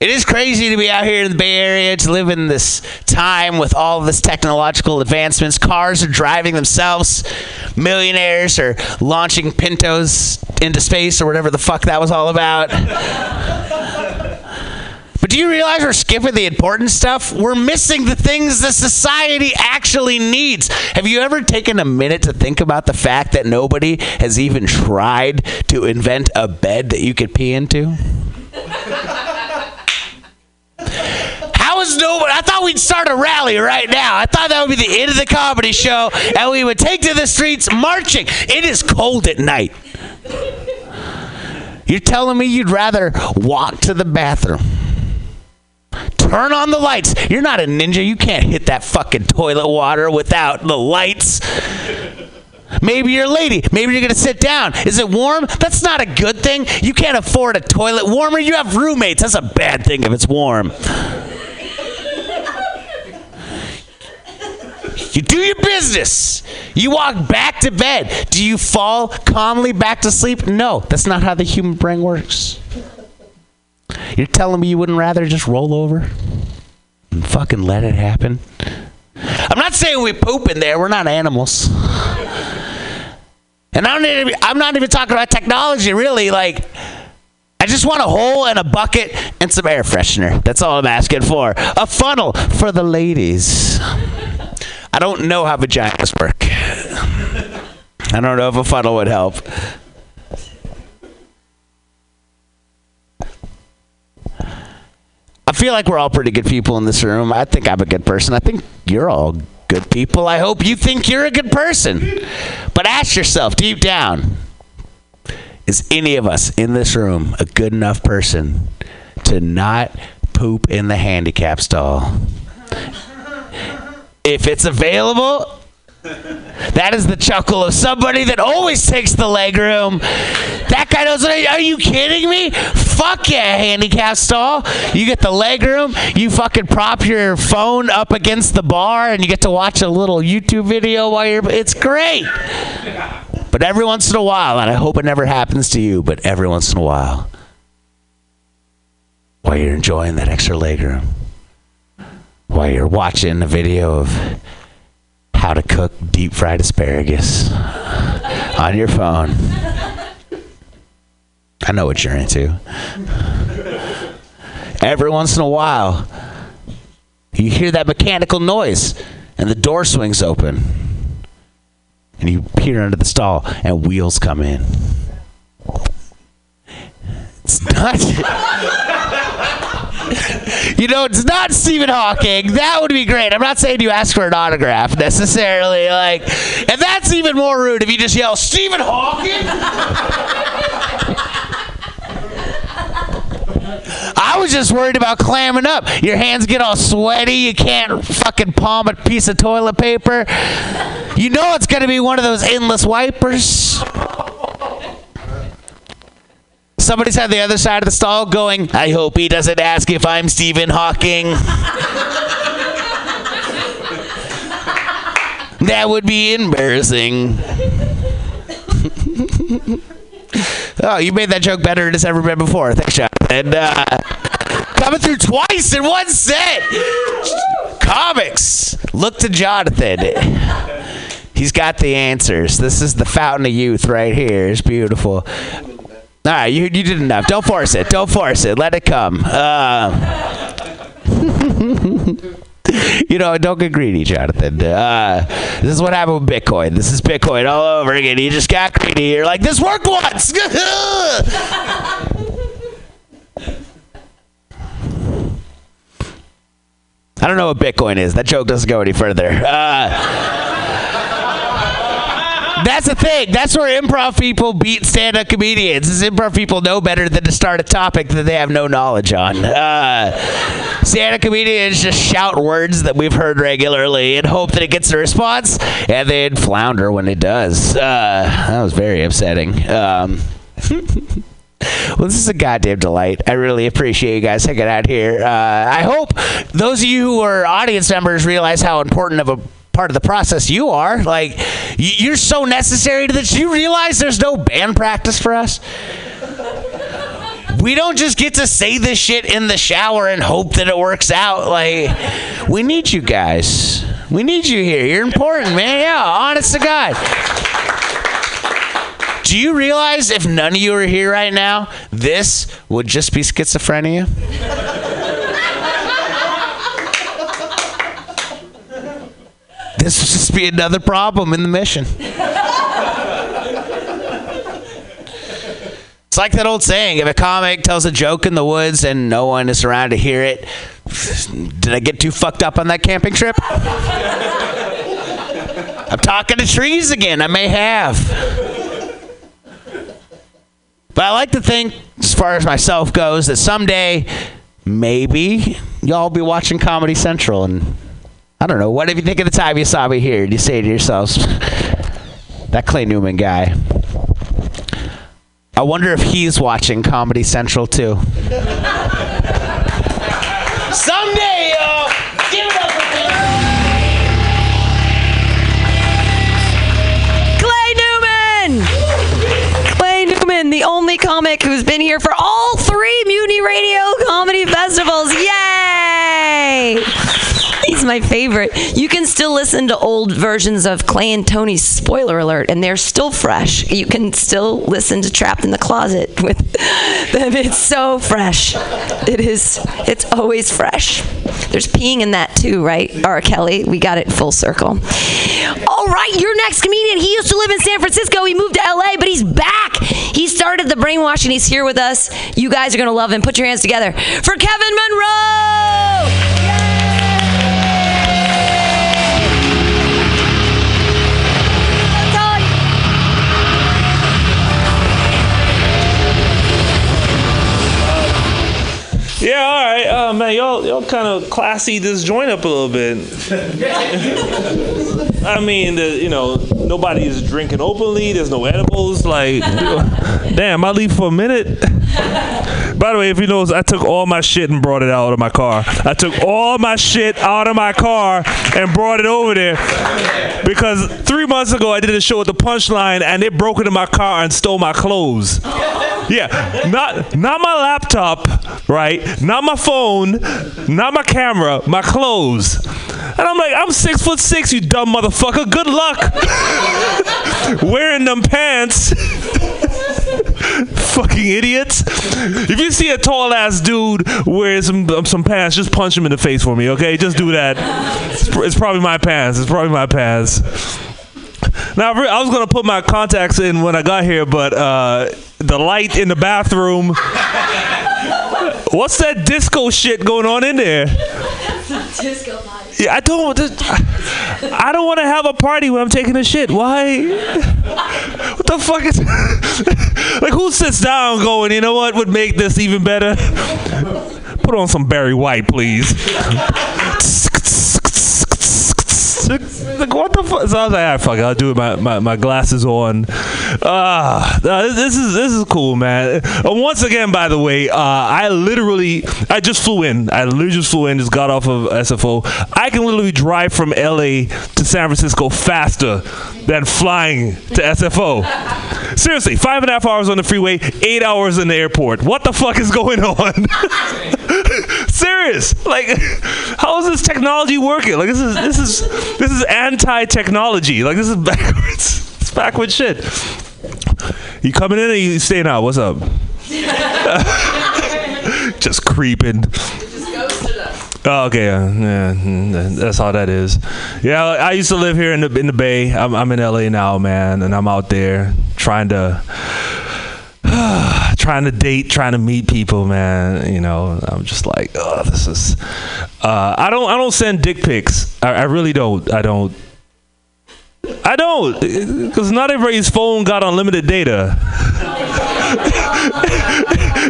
S10: It is crazy to be out here in the Bay Area to live in this time with all this technological advancements. Cars are driving themselves. Millionaires are launching Pintos into space or whatever the fuck that was all about. Do you realize we're skipping the important stuff? We're missing the things that society actually needs. Have you ever taken a minute to think about the fact that nobody has even tried to invent a bed that you could pee into? How is nobody? I thought we'd start a rally right now. I thought that would be the end of the comedy show, and we would take to the streets marching. It is cold at night. You're telling me you'd rather walk to the bathroom, turn on the lights. You're not a ninja. You can't hit that fucking toilet water without the lights. Maybe you're a lady. Maybe you're going to sit down. Is it warm? That's not a good thing. You can't afford a toilet warmer. You have roommates. That's a bad thing if it's warm. You do your business. You walk back to bed. Do you fall calmly back to sleep? No, that's not how the human brain works. You're telling me you wouldn't rather just roll over and fucking let it happen? I'm not saying we poop in there. We're not animals. And I'm not even, I'm not even talking about technology, really. Like, I just want a hole and a bucket and some air freshener. That's all I'm asking for. A funnel for the ladies. I don't know how vaginas work. I don't know if a funnel would help. I feel like we're all pretty good people in this room. I think I'm a good person. I think you're all good people. I hope you think you're a good person. But ask yourself deep down is any of us in this room a good enough person to not poop in the handicap stall? If it's available, that is the chuckle of somebody that always takes the leg room. That guy knows. Are you kidding me? Fuck yeah, handicap stall. You get the leg room. You fucking prop your phone up against the bar, and you get to watch a little YouTube video while you're. It's great. But every once in a while, and I hope it never happens to you, but every once in a while, while you're enjoying that extra leg room, while you're watching a video of how to cook deep fried asparagus on your phone. I know what you're into. Every once in a while, you hear that mechanical noise and the door swings open. And you peer under the stall and wheels come in. It's not. *laughs* you know, it's not Stephen Hawking. That would be great. I'm not saying you ask for an autograph necessarily. Like, and that's even more rude if you just yell, Stephen Hawking? I was just worried about clamming up. Your hands get all sweaty. You can't fucking palm a piece of toilet paper. You know it's going to be one of those endless wipers. Somebody's on the other side of the stall going, I hope he doesn't ask if I'm Stephen Hawking. that would be embarrassing. *laughs* oh, you made that joke better than it's ever been before. Thanks, John. And uh, coming through twice in one set. Comics. Look to Jonathan. He's got the answers. This is the fountain of youth right here. It's beautiful. All right, you, you did enough. Don't force it. Don't force it. Let it come. Uh, *laughs* you know, don't get greedy, Jonathan. Uh, this is what happened with Bitcoin. This is Bitcoin all over again. You just got greedy. You're like, this worked once. *laughs* I don't know what Bitcoin is. That joke doesn't go any further. Uh, that's the thing. That's where improv people beat stand-up comedians. Is improv people know better than to start a topic that they have no knowledge on. Uh, stand-up comedians just shout words that we've heard regularly and hope that it gets a response, and then flounder when it does. Uh, that was very upsetting. Um, *laughs* Well, this is a goddamn delight. I really appreciate you guys hanging out here. Uh, I hope those of you who are audience members realize how important of a part of the process you are. Like, you're so necessary to this. You realize there's no band practice for us? We don't just get to say this shit in the shower and hope that it works out. Like, we need you guys. We need you here. You're important, man. Yeah, honest to God. Do you realize if none of you are here right now, this would just be schizophrenia? This would just be another problem in the mission. It's like that old saying if a comic tells a joke in the woods and no one is around to hear it, did I get too fucked up on that camping trip? I'm talking to trees again. I may have. But I like to think, as far as myself goes, that someday maybe y'all will be watching Comedy Central and I don't know. What if you think of the time you saw me here and you say to yourselves, that Clay Newman guy, I wonder if he's watching Comedy Central too. *laughs* Someday, y'all, give it up for
S1: Clay Newman! Clay Newman, the only comic who's been here for all three Mutiny Radio comedy festivals. My favorite. You can still listen to old versions of Clay and Tony's spoiler alert, and they're still fresh. You can still listen to Trapped in the Closet with *laughs* them. It's so fresh. It is. It's always fresh. There's peeing in that too, right? R. Kelly. We got it full circle. All right, your next comedian. He used to live in San Francisco. He moved to LA, but he's back. He started the brainwashing. He's here with us. You guys are going to love him. Put your hands together for Kevin Monroe.
S11: Yeah, all right. Uh, man, y'all y'all kind of classy this joint up a little bit. *laughs* I mean, the, you know, nobody is drinking openly. There's no edibles. Like, *laughs* damn, I leave for a minute. By the way, if you notice, I took all my shit and brought it out of my car. I took all my shit out of my car and brought it over there because three months ago I did a show at the Punchline and they broke into my car and stole my clothes. Yeah, not not my laptop, right? Not my phone, not my camera, my clothes. And I'm like, I'm six foot six, you dumb motherfucker. Good luck *laughs* wearing them pants. *laughs* Fucking idiots. If you see a tall ass dude wearing some um, some pants, just punch him in the face for me, okay? Just do that. It's, it's probably my pants. It's probably my pants. Now, I was gonna put my contacts in when I got here, but uh, the light in the bathroom. What's that disco shit going on in there?
S4: Disco party.
S11: Yeah, I don't. I don't want to have a party when I'm taking a shit. Why? What the fuck is? *laughs* like, who sits down going? You know what would make this even better? Put on some Barry White, please. Like, what the fuck? So I was like, ah, fuck it, I'll do it. My, my, my glasses on. Ah, uh, this, is this is cool, man. Uh, once again, by the way, uh, I literally, I just flew in. I literally just flew in, just got off of SFO. I can literally drive from LA to San Francisco faster than flying to SFO. Seriously, five and a half hours on the freeway, eight hours in the airport. What the fuck is going on? *laughs* Serious? Like, *laughs* how is this technology working? Like, this is this is this is anti-technology. Like, this is backwards. *laughs* It's backwards shit. You coming in or you staying out? What's up? *laughs* Just creeping. Oh, okay, yeah, that's how that is. Yeah, I used to live here in the in the Bay. I'm I'm in LA now, man, and I'm out there trying to *sighs* trying to date, trying to meet people, man. You know, I'm just like, oh, this is. Uh, I don't I don't send dick pics. I, I really don't. I don't. I don't, because not everybody's phone got unlimited data.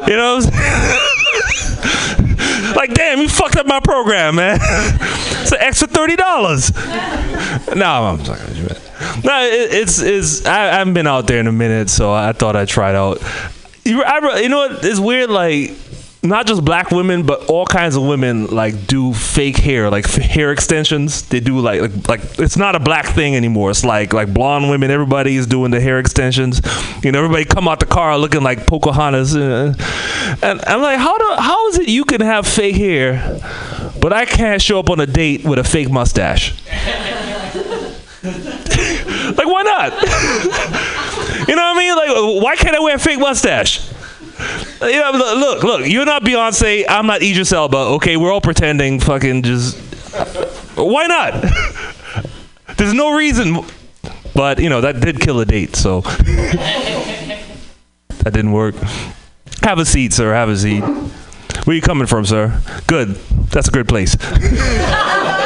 S11: *laughs* you know. *laughs* Like, damn, you fucked up my program, man. *laughs* it's an extra thirty dollars. *laughs* no, I'm talking. No, it, it's it's. I, I haven't been out there in a minute, so I thought I'd try it out. You, I, you know what? It's weird, like not just black women, but all kinds of women like do fake hair, like *laughs* hair extensions. They do like, like like it's not a black thing anymore. It's like like blonde women. Everybody is doing the hair extensions. You know, everybody come out the car looking like Pocahontas, uh, and I'm like, how do how is it you can have fake hair, but I can't show up on a date with a fake mustache? *laughs* like why not? *laughs* you know what I mean? Like why can't I wear a fake mustache? You know, look, look, you're not Beyonce. I'm not Idris Elba. Okay, we're all pretending. Fucking just. Why not? There's no reason. But you know that did kill a date, so *laughs* that didn't work. Have a seat, sir. Have a seat. Where you coming from, sir? Good. That's a good place. *laughs*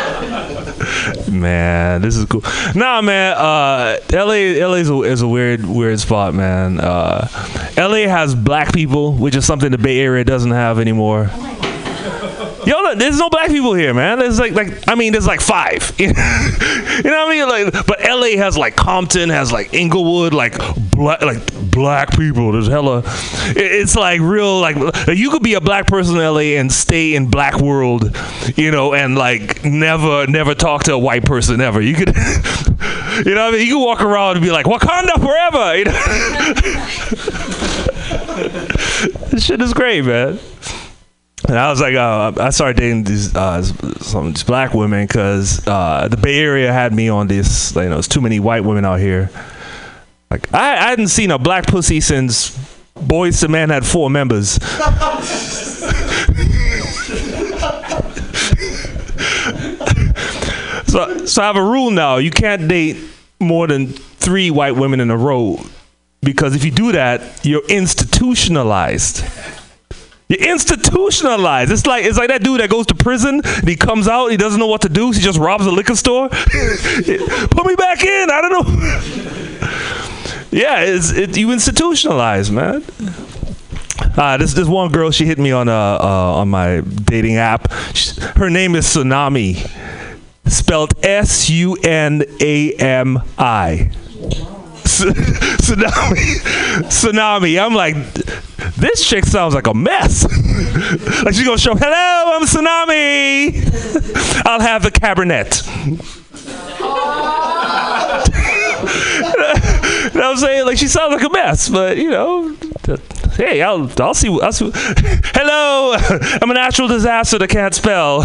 S11: man, this is cool. Nah, man. Uh, LA, LA is a, is a weird, weird spot, man. Uh, LA has black people, which is something the Bay Area doesn't have anymore. Yo, look, there's no black people here, man. There's like, like I mean, there's like five. *laughs* you know what I mean? Like, but LA has like Compton, has like Inglewood, like black, like black people. There's hella. It's like real, like you could be a black person in LA and stay in black world, you know, and like never, never talk to a white person ever. You could, *laughs* you know, what I mean, you could walk around and be like Wakanda forever. You know? *laughs* this shit is great, man. And I was like, uh, I started dating these uh, some these black women because uh, the Bay Area had me on this. You know, there's too many white women out here. Like I, I hadn't seen a black pussy since Boyz II Men had four members. *laughs* So, so I have a rule now. You can't date more than three white women in a row because if you do that, you're institutionalized. You're institutionalized. It's like it's like that dude that goes to prison and he comes out, he doesn't know what to do, so he just robs a liquor store. *laughs* Put me back in. I don't know. *laughs* yeah, it's it, you institutionalize, man. Uh, this this one girl, she hit me on uh, uh on my dating app. Sh her name is Tsunami, spelled S U N A M I. Tsunami, tsunami. I'm like, this chick sounds like a mess. *laughs* like she's gonna show, hello, I'm Tsunami. *laughs* I'll have the cabernet. you *laughs* know what I'm saying? Like she sounds like a mess, but you know, hey, I'll I'll see. I'll see. Hello, I'm a natural disaster that can't spell.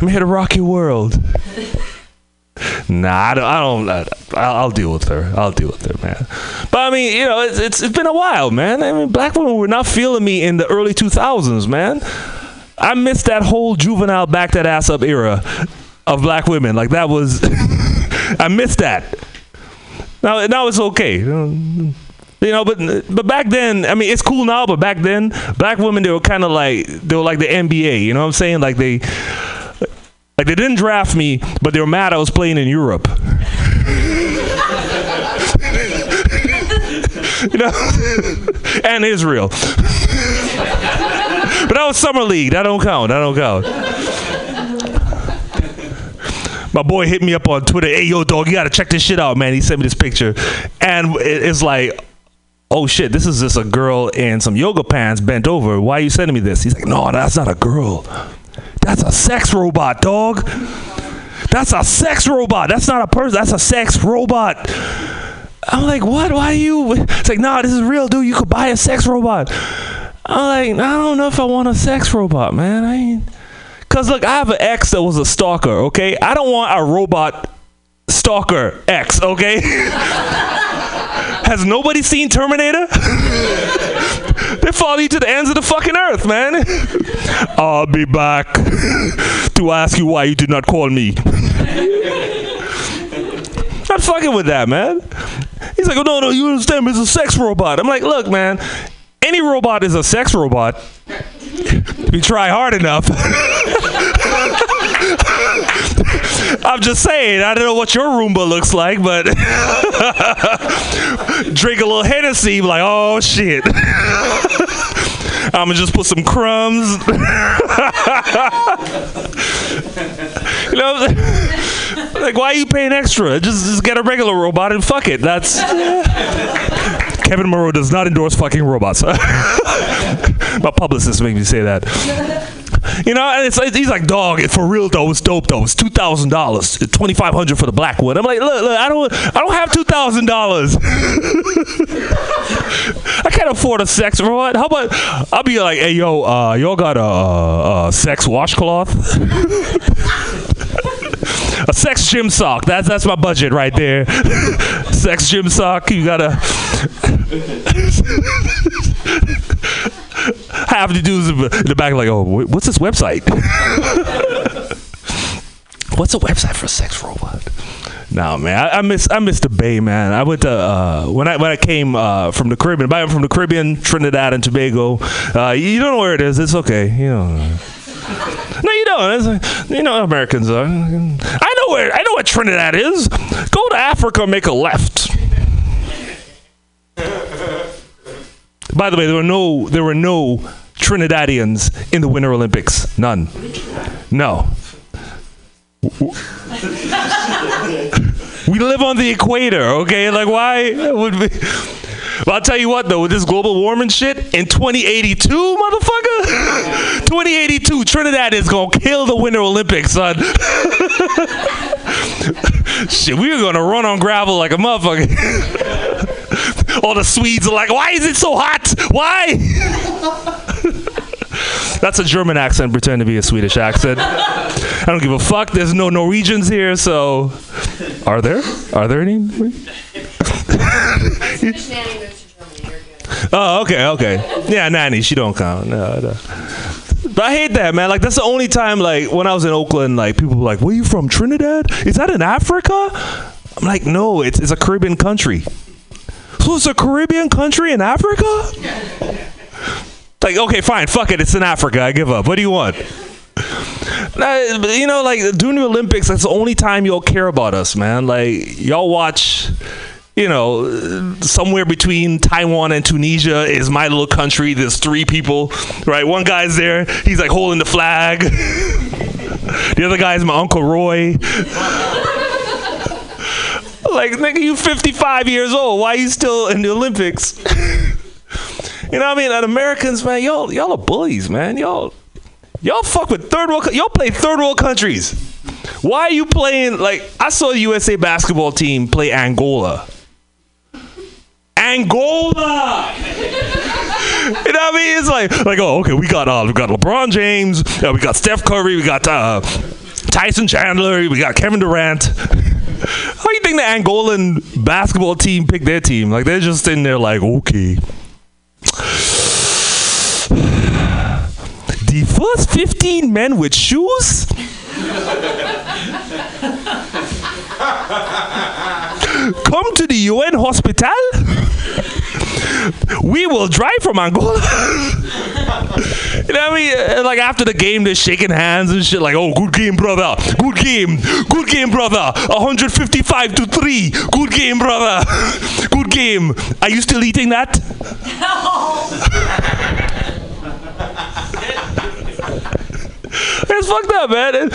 S11: I'm here to rock your world. Nah, I don't. I don't I'll, I'll deal with her. I'll deal with her, man. But I mean, you know, it's, it's it's been a while, man. I mean, black women were not feeling me in the early 2000s, man. I missed that whole juvenile back that ass up era of black women. Like that was, *laughs* I missed that. Now, now it's okay. You know, but but back then, I mean, it's cool now, but back then, black women they were kind of like they were like the NBA. You know what I'm saying? Like they, like they didn't draft me, but they were mad I was playing in Europe. *laughs* you know, and Israel. but that was summer league. That don't count. That don't count. My boy hit me up on Twitter. Hey, yo, dog, you gotta check this shit out, man. He sent me this picture, and it's like, oh shit, this is just a girl in some yoga pants bent over. Why are you sending me this? He's like, no, that's not a girl. That's a sex robot, dog. That's a sex robot. That's not a person. That's a sex robot. I'm like, what? Why are you? It's like, nah, this is real, dude. You could buy a sex robot. I'm like, I don't know if I want a sex robot, man. I ain't. Cause look, I have an ex that was a stalker. Okay, I don't want a robot stalker ex. Okay. *laughs* Has nobody seen Terminator? *laughs* they follow you to the ends of the fucking earth, man. I'll be back to ask you why you did not call me. *laughs* Not fucking with that, man. He's like, oh, no, no, you understand? It's a sex robot. I'm like, look, man, any robot is a sex robot. If you try hard enough. *laughs* I'm just saying, I don't know what your Roomba looks like, but *laughs* drink a little Hennessy, like, oh shit. *laughs* I'm gonna just put some crumbs. *laughs* you know, like why are you paying extra? Just just get a regular robot and fuck it. That's Kevin Monroe does not endorse fucking robots. My publicist made me say that. You know, and it's like, he's like, dog, for real though, it's dope though. It's two thousand dollars, twenty five hundred for the black one. I'm like, look, look, I don't, I don't have two thousand dollars. *laughs* I can't afford a sex robot. How about I'll be like, hey yo, uh, y'all got a, a, a sex washcloth? *laughs* a sex gym sock. That's that's my budget right there. *laughs* sex gym sock. You gotta. Half the dudes in the back like, oh, what's this website? *laughs* what's a website for a sex robot? No man, I, I miss I miss the Bay man. I went to uh, when I when I came uh, from the Caribbean. I'm from the Caribbean, Trinidad and Tobago. Uh, you don't know where it is. It's okay. You know. No, you don't. It's, you know Americans are. I know where I know what Trinidad is. Go to Africa, make a left. By the way, there were no there were no Trinidadians in the Winter Olympics. None. No. We live on the equator, okay? Like why would we but I'll tell you what though, with this global warming shit, in 2082, motherfucker, 2082, Trinidad is gonna kill the Winter Olympics, son. *laughs* shit, we are gonna run on gravel like a motherfucker. *laughs* All the Swedes are like, why is it so hot? Why? *laughs* That's a German accent, pretend to be a Swedish accent. I don't give a fuck. There's no Norwegians here, so are there? Are there any? *laughs* oh, okay, okay. Yeah, nanny, she don't count. No, no. But I hate that, man. Like that's the only time, like when I was in Oakland, like people were like, "Where you from? Trinidad? Is that in Africa?" I'm like, "No, it's it's a Caribbean country." So it's a Caribbean country in Africa? Like, okay, fine, fuck it, it's in Africa. I give up. What do you want? You know, like during the Olympics, that's the only time y'all care about us, man. Like y'all watch. You know, somewhere between Taiwan and Tunisia is my little country. There's three people, right? One guy's there. He's like holding the flag. *laughs* the other guy's my uncle Roy. *laughs* like, nigga, you 55 years old. Why you still in the Olympics? *laughs* you know what I mean? And Americans, man, y'all, y'all are bullies, man. Y'all, y'all fuck with third world. Y'all play third world countries. Why are you playing? Like, I saw the USA basketball team play Angola. Angola. *laughs* you know what I mean? It's like, like, oh, okay, we got, uh, we got LeBron James, uh, we got Steph Curry, we got uh, Tyson Chandler, we got Kevin Durant. *laughs* How do you think the Angolan basketball team picked their team? Like they're just in there, like, okay. *sighs* The first 15 men with shoes? *laughs* Come to the UN hospital? We will drive from Angola. *laughs* you know what I mean? Like after the game, they're shaking hands and shit. Like, oh, good game, brother. Good game. Good game, brother. 155 to three. Good game, brother. Good game. Are you still eating that? No. *laughs* It's fucked up, man. And-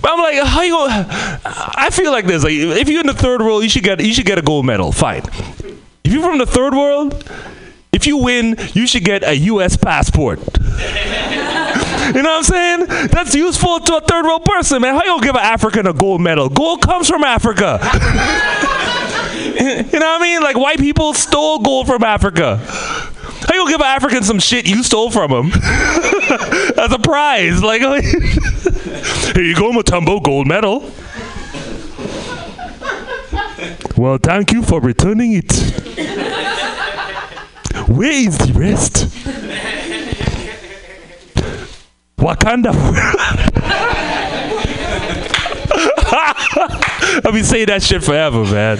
S11: But I'm like, how you I feel like this. Like, if you're in the third world, you should get you should get a gold medal. Fine. If you're from the third world, if you win, you should get a U.S. passport. *laughs* You know what I'm saying? That's useful to a third world person, man. How you gonna give an African a gold medal? Gold comes from Africa. *laughs* you know what I mean? Like white people stole gold from Africa. How you gonna give an African some shit you stole from him *laughs* as a prize? Like, here you go, Matumbo, gold medal. Well, thank you for returning it. Where is the rest? Wakanda. *laughs* I've been saying that shit forever, man.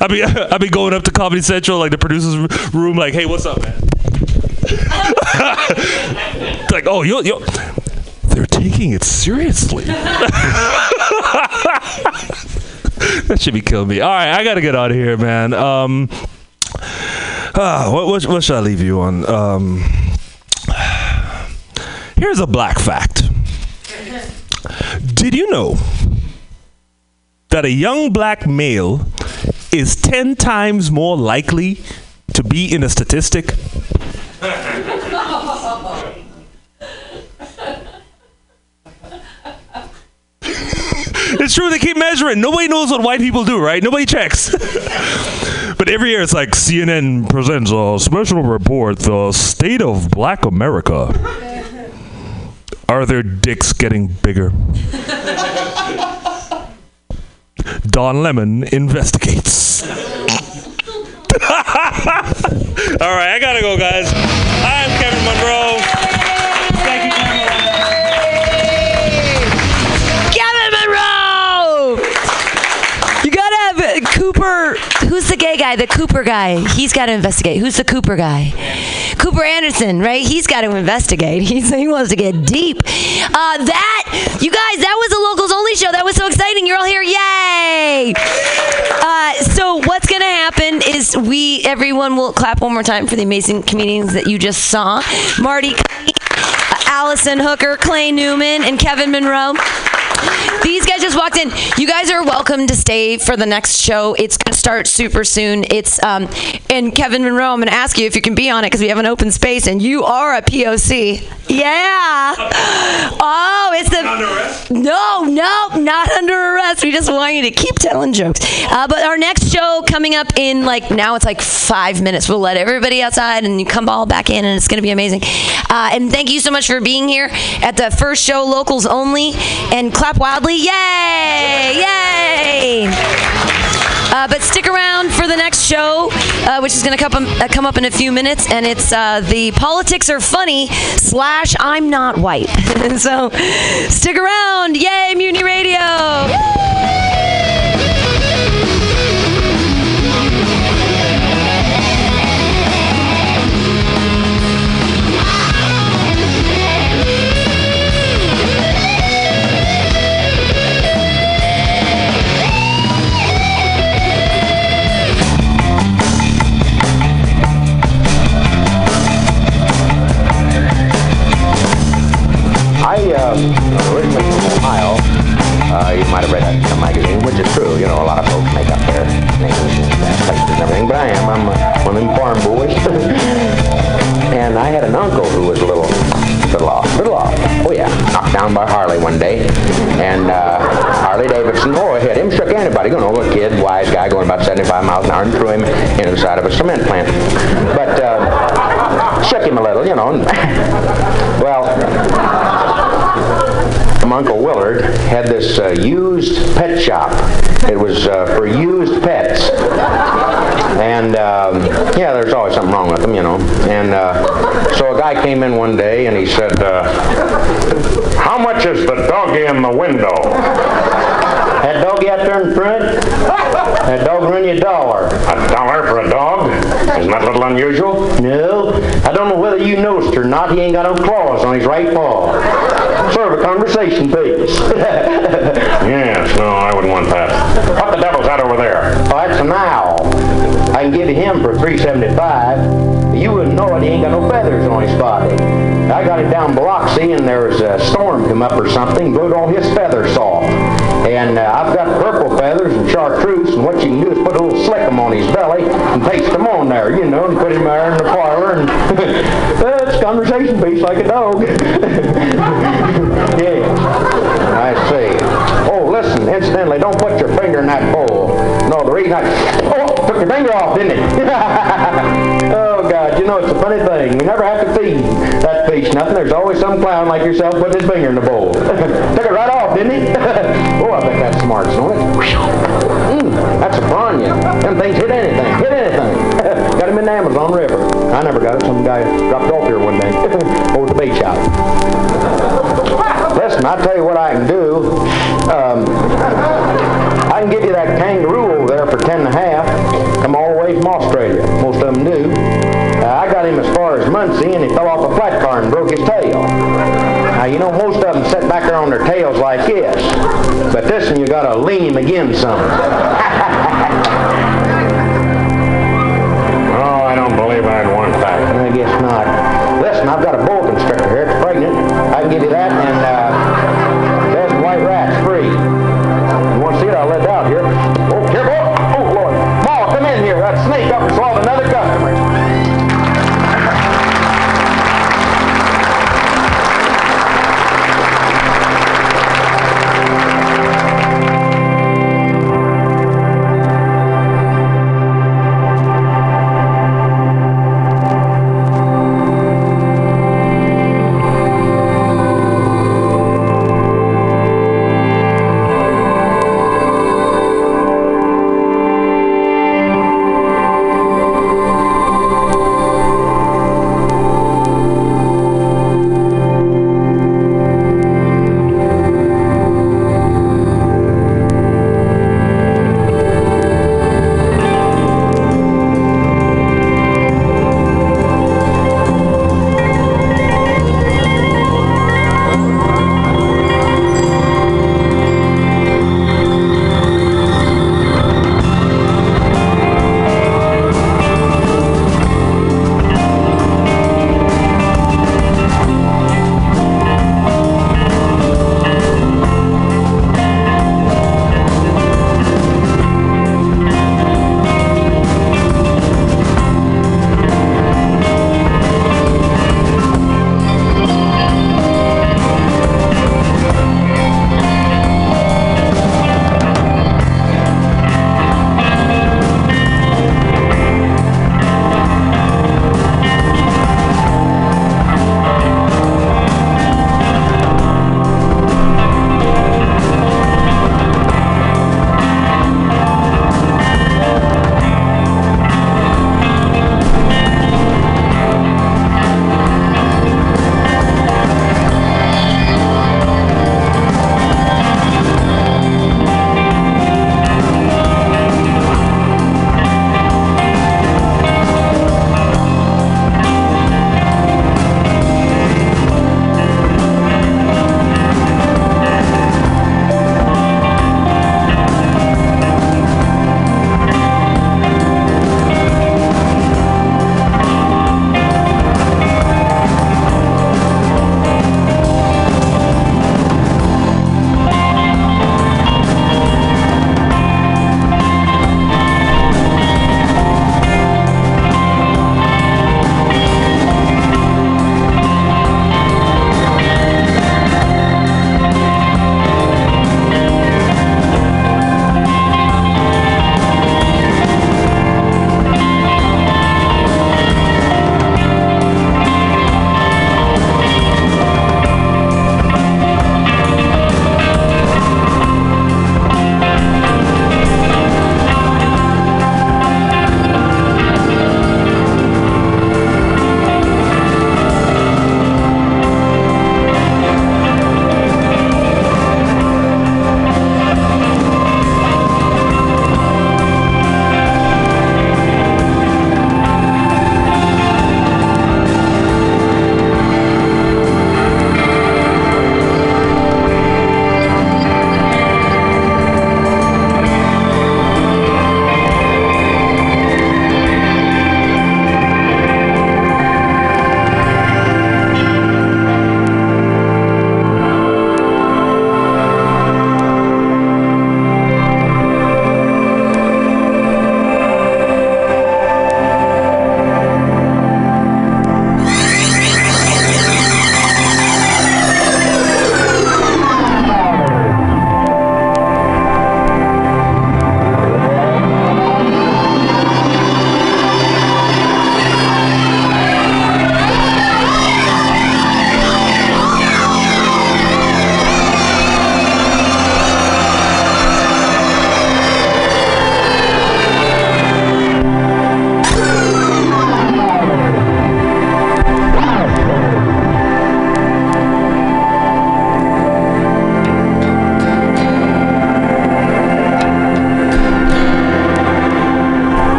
S11: I be I be going up to Comedy Central, like the producers room, like, hey, what's up, man? *laughs* Like, oh, you you they're taking it seriously. *laughs* that should be killing me. All right, I gotta get out of here, man. Um, ah, what, what what should I leave you on? Um, here's a black fact. Did you know that a young black male is 10 times more likely to be in a statistic? It's true, they keep measuring. Nobody knows what white people do, right? Nobody checks. *laughs* but every year it's like CNN presents a special report the state of black America. Are their dicks getting bigger? *laughs* Don Lemon investigates. *laughs* All right, I gotta go, guys. I'm Kevin Monroe.
S1: Guy? The Cooper guy. He's got to investigate. Who's the Cooper guy? Cooper Anderson, right? He's got to investigate. *laughs* He's, he wants to get deep. Uh, that, you guys, that was the locals only show. That was so exciting. You're all here. Yay! Uh, so what's gonna happen is we, everyone will clap one more time for the amazing comedians that you just saw. Marty, Allison Hooker, Clay Newman, and Kevin Monroe. These guys just walked in. You guys are welcome to stay for the next show. It's going to start super soon. It's um, and Kevin Monroe. I'm going to ask you if you can be on it because we have an open space and you are a POC. Yeah. Oh, it's the no, no, not under arrest. We just want you to keep telling jokes. Uh, but our next show coming up in like now it's like five minutes. We'll let everybody outside and you come all back in and it's going to be amazing. Uh, and thank you so much for being here at the first show, locals only, and clap wildly. Yay! Yay! Uh, but stick around for the next show, uh, which is going to come, uh, come up in a few minutes, and it's uh, the politics are funny slash I'm not white. *laughs* so stick around. Yay, Mutiny Radio!
S12: I uh, originally from Ohio. Uh, you might have read that in some magazine, which is true. You know, a lot of folks make up their names and places and everything, but I am. I'm one of them farm boys. *laughs* and I had an uncle who was a little, little off, little off. Oh yeah, knocked down by Harley one day, and uh, Harley Davidson. Oh, it hit him, shook anybody. You know, a kid, wise guy, going about 75 miles an hour, and threw him into the side of a cement plant. But uh, shook him a little, you know. well. Uncle Willard had this uh, used pet shop. It was uh, for used pets. And um, yeah, there's always something wrong with them, you know. And uh, so a guy came in one day and he said, uh, How much is the doggy in the window? That doggy out there in front? That dog run you a dollar. A dollar for a dog? Isn't that a little unusual? No. I don't know whether you noticed or not, he ain't got no claws on his right paw. Of a conversation piece. *laughs* yes, no, I wouldn't want that. What the devil's that over there? Oh, that's an owl. I can give you him for 375. You wouldn't know it, he ain't got no feathers on his body. I got him down Biloxi and there was a storm come up or something, blew all his feathers off. And uh, I've got purple feathers and chartreuse, and what you can do is put a little slick 'em on his belly and paste them on there, you know, and put him there in the parlor, and *laughs* conversation piece like a dog. *laughs* yeah, I see. Oh, listen, incidentally, don't put your finger in that bowl. No, the reason I... Oh, took your finger off, didn't it? *laughs* oh, God, you know, it's a funny thing. We never have to feed that fish nothing. There's always some clown like yourself putting his finger in the bowl. *laughs* took it right off, didn't he? oh, I bet that's smart, don't it? Mm, that's a piranha. Them things hit anything. Hit anything. Him in the Amazon River. I never got it. Some guy dropped off here one day *laughs* over the beach shop. Listen, I'll tell you what I can do. Um, I can give you that kangaroo over there for ten and a half. Come all the way from Australia. Most of them do. Uh, I got him as far as Muncie, and he fell off a flat car and broke his tail. Now, you know, most of them sit back there on their tails like this. But this one, you got to lean him
S13: again
S14: something. *laughs*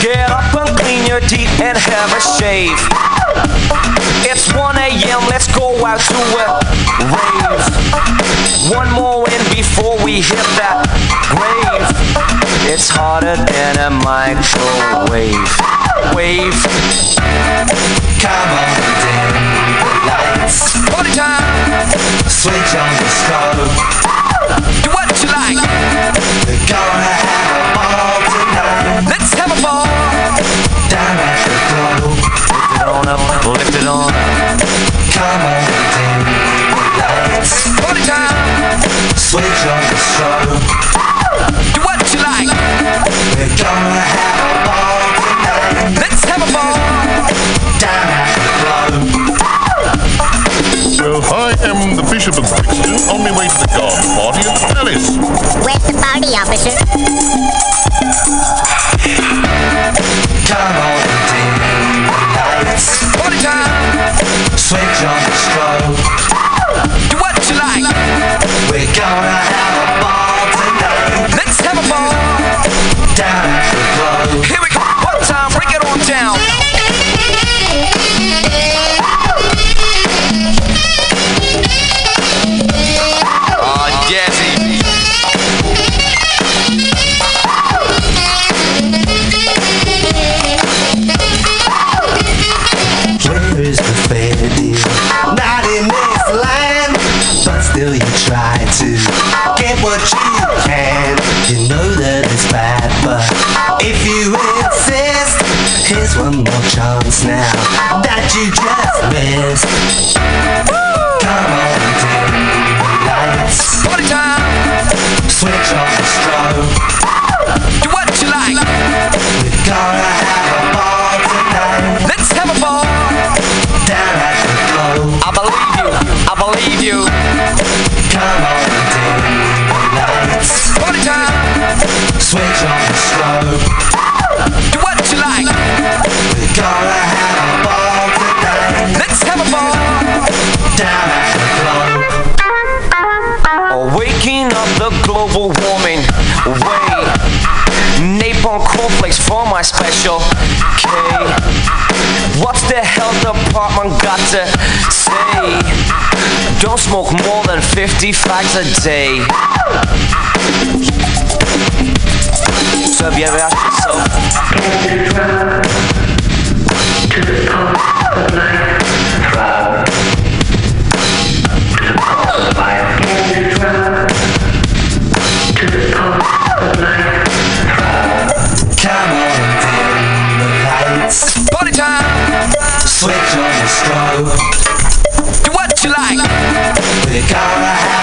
S13: Get up and clean your teeth and have a shave. It's 1 a.m., let's go out to a rave. One more in before we hit that grave. It's hotter than a microwave. Wave.
S14: Come on, dim the lights.
S13: Party time!
S14: Switch on the scope.
S13: Let's have a ball.
S14: Down at the club.
S15: Lift it
S16: on lift it on. Come on, the lights.
S13: Party time.
S16: Switch on the strobe.
S13: Do what you like.
S16: We're gonna have a ball tonight.
S13: Let's have a ball.
S16: Down at the club.
S13: Well,
S16: I am the Bishop of Brixton on my way to the garden
S13: party
S16: at the
S13: palace. Where's the party, officer?
S16: Down on the deal, palace.
S13: Party time!
S16: Switch on the strobe.
S13: Do what you like.
S16: We're gonna have a ball tonight.
S13: Let's have a ball.
S16: Down
S13: smoke more than 50 fags a day. So have you ever asked yourself?
S16: Come on, dim the lights.
S13: Party time!
S16: Switch on the strobe. Gonna have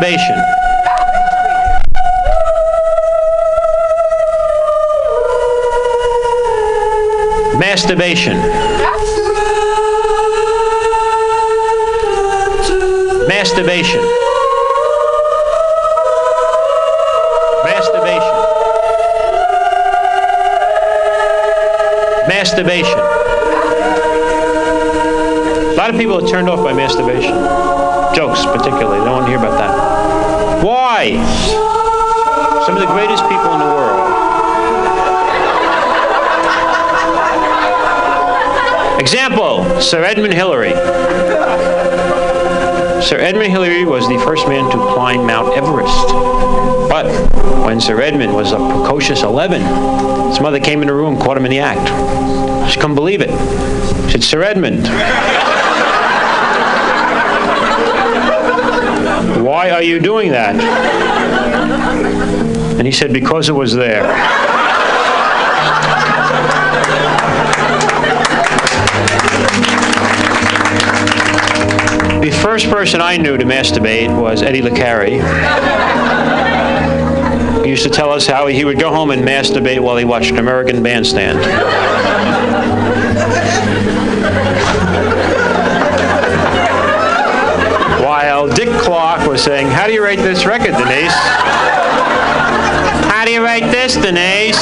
S17: Masturbation. Masturbation. Sir Edmund, why are you doing that? And he said, because it was there. The first person I knew to masturbate was Eddie LeCarry. He used to tell us how he would go home and masturbate while he watched American Bandstand. Was saying, How do you rate this record, Denise? How do you rate this, Denise?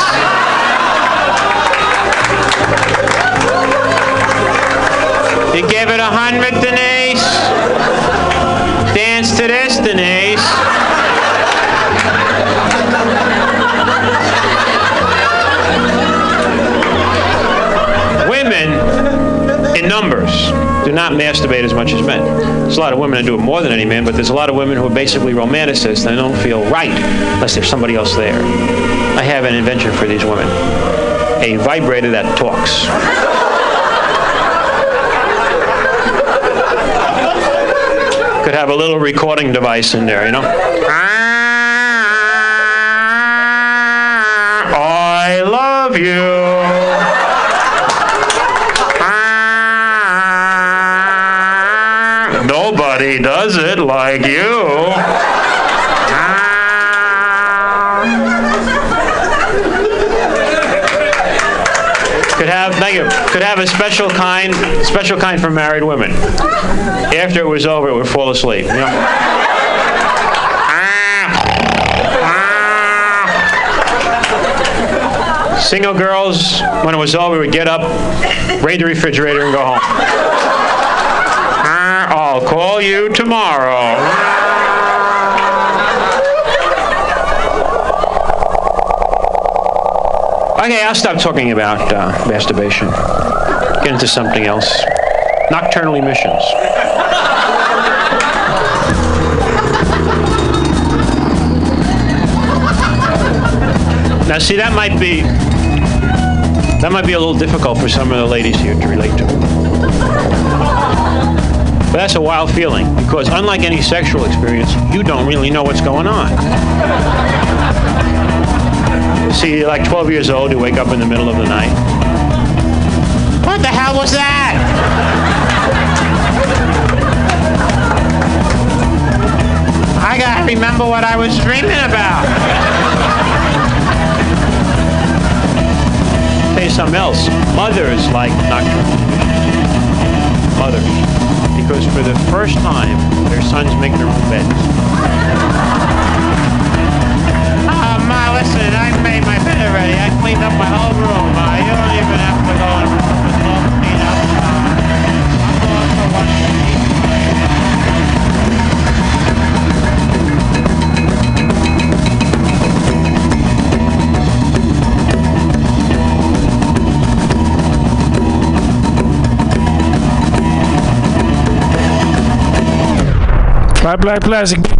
S17: You give it a hundred, Denise? Dance to this, Denise. Women, in numbers, do not masturbate as much as men. There's a lot of women that do it more than any man, but there's a lot of women who are basically romanticists and they don't feel right unless there's somebody else there. I have an invention for these women a vibrator that talks. Could have a little recording device in there, you know? I love you. Like you. Um, could have thank you. Could have a special kind, special kind for married women. After it was over, it would fall asleep. You know? Single girls, when it was over, would get up, raid the refrigerator, and go home. I'll call you tomorrow. Okay, I'll stop talking about uh, masturbation. Get into something else. Nocturnal emissions. Now, see, that might be that might be a little difficult for some of the ladies here to relate to. But that's a wild feeling because, unlike any sexual experience, you don't really know what's going on. See, you're like 12 years old, you wake up in the middle of the night. What the hell was that? I gotta remember what I was dreaming about. You something else. Mothers like nocturnal. Mothers. Because for the first time, their sons make their own beds. Oh, ah, Ma, listen, I made my bed already. I cleaned up my whole room. Ma. You don't even have to go and clean up. I'm going for one
S18: Black Black Plastic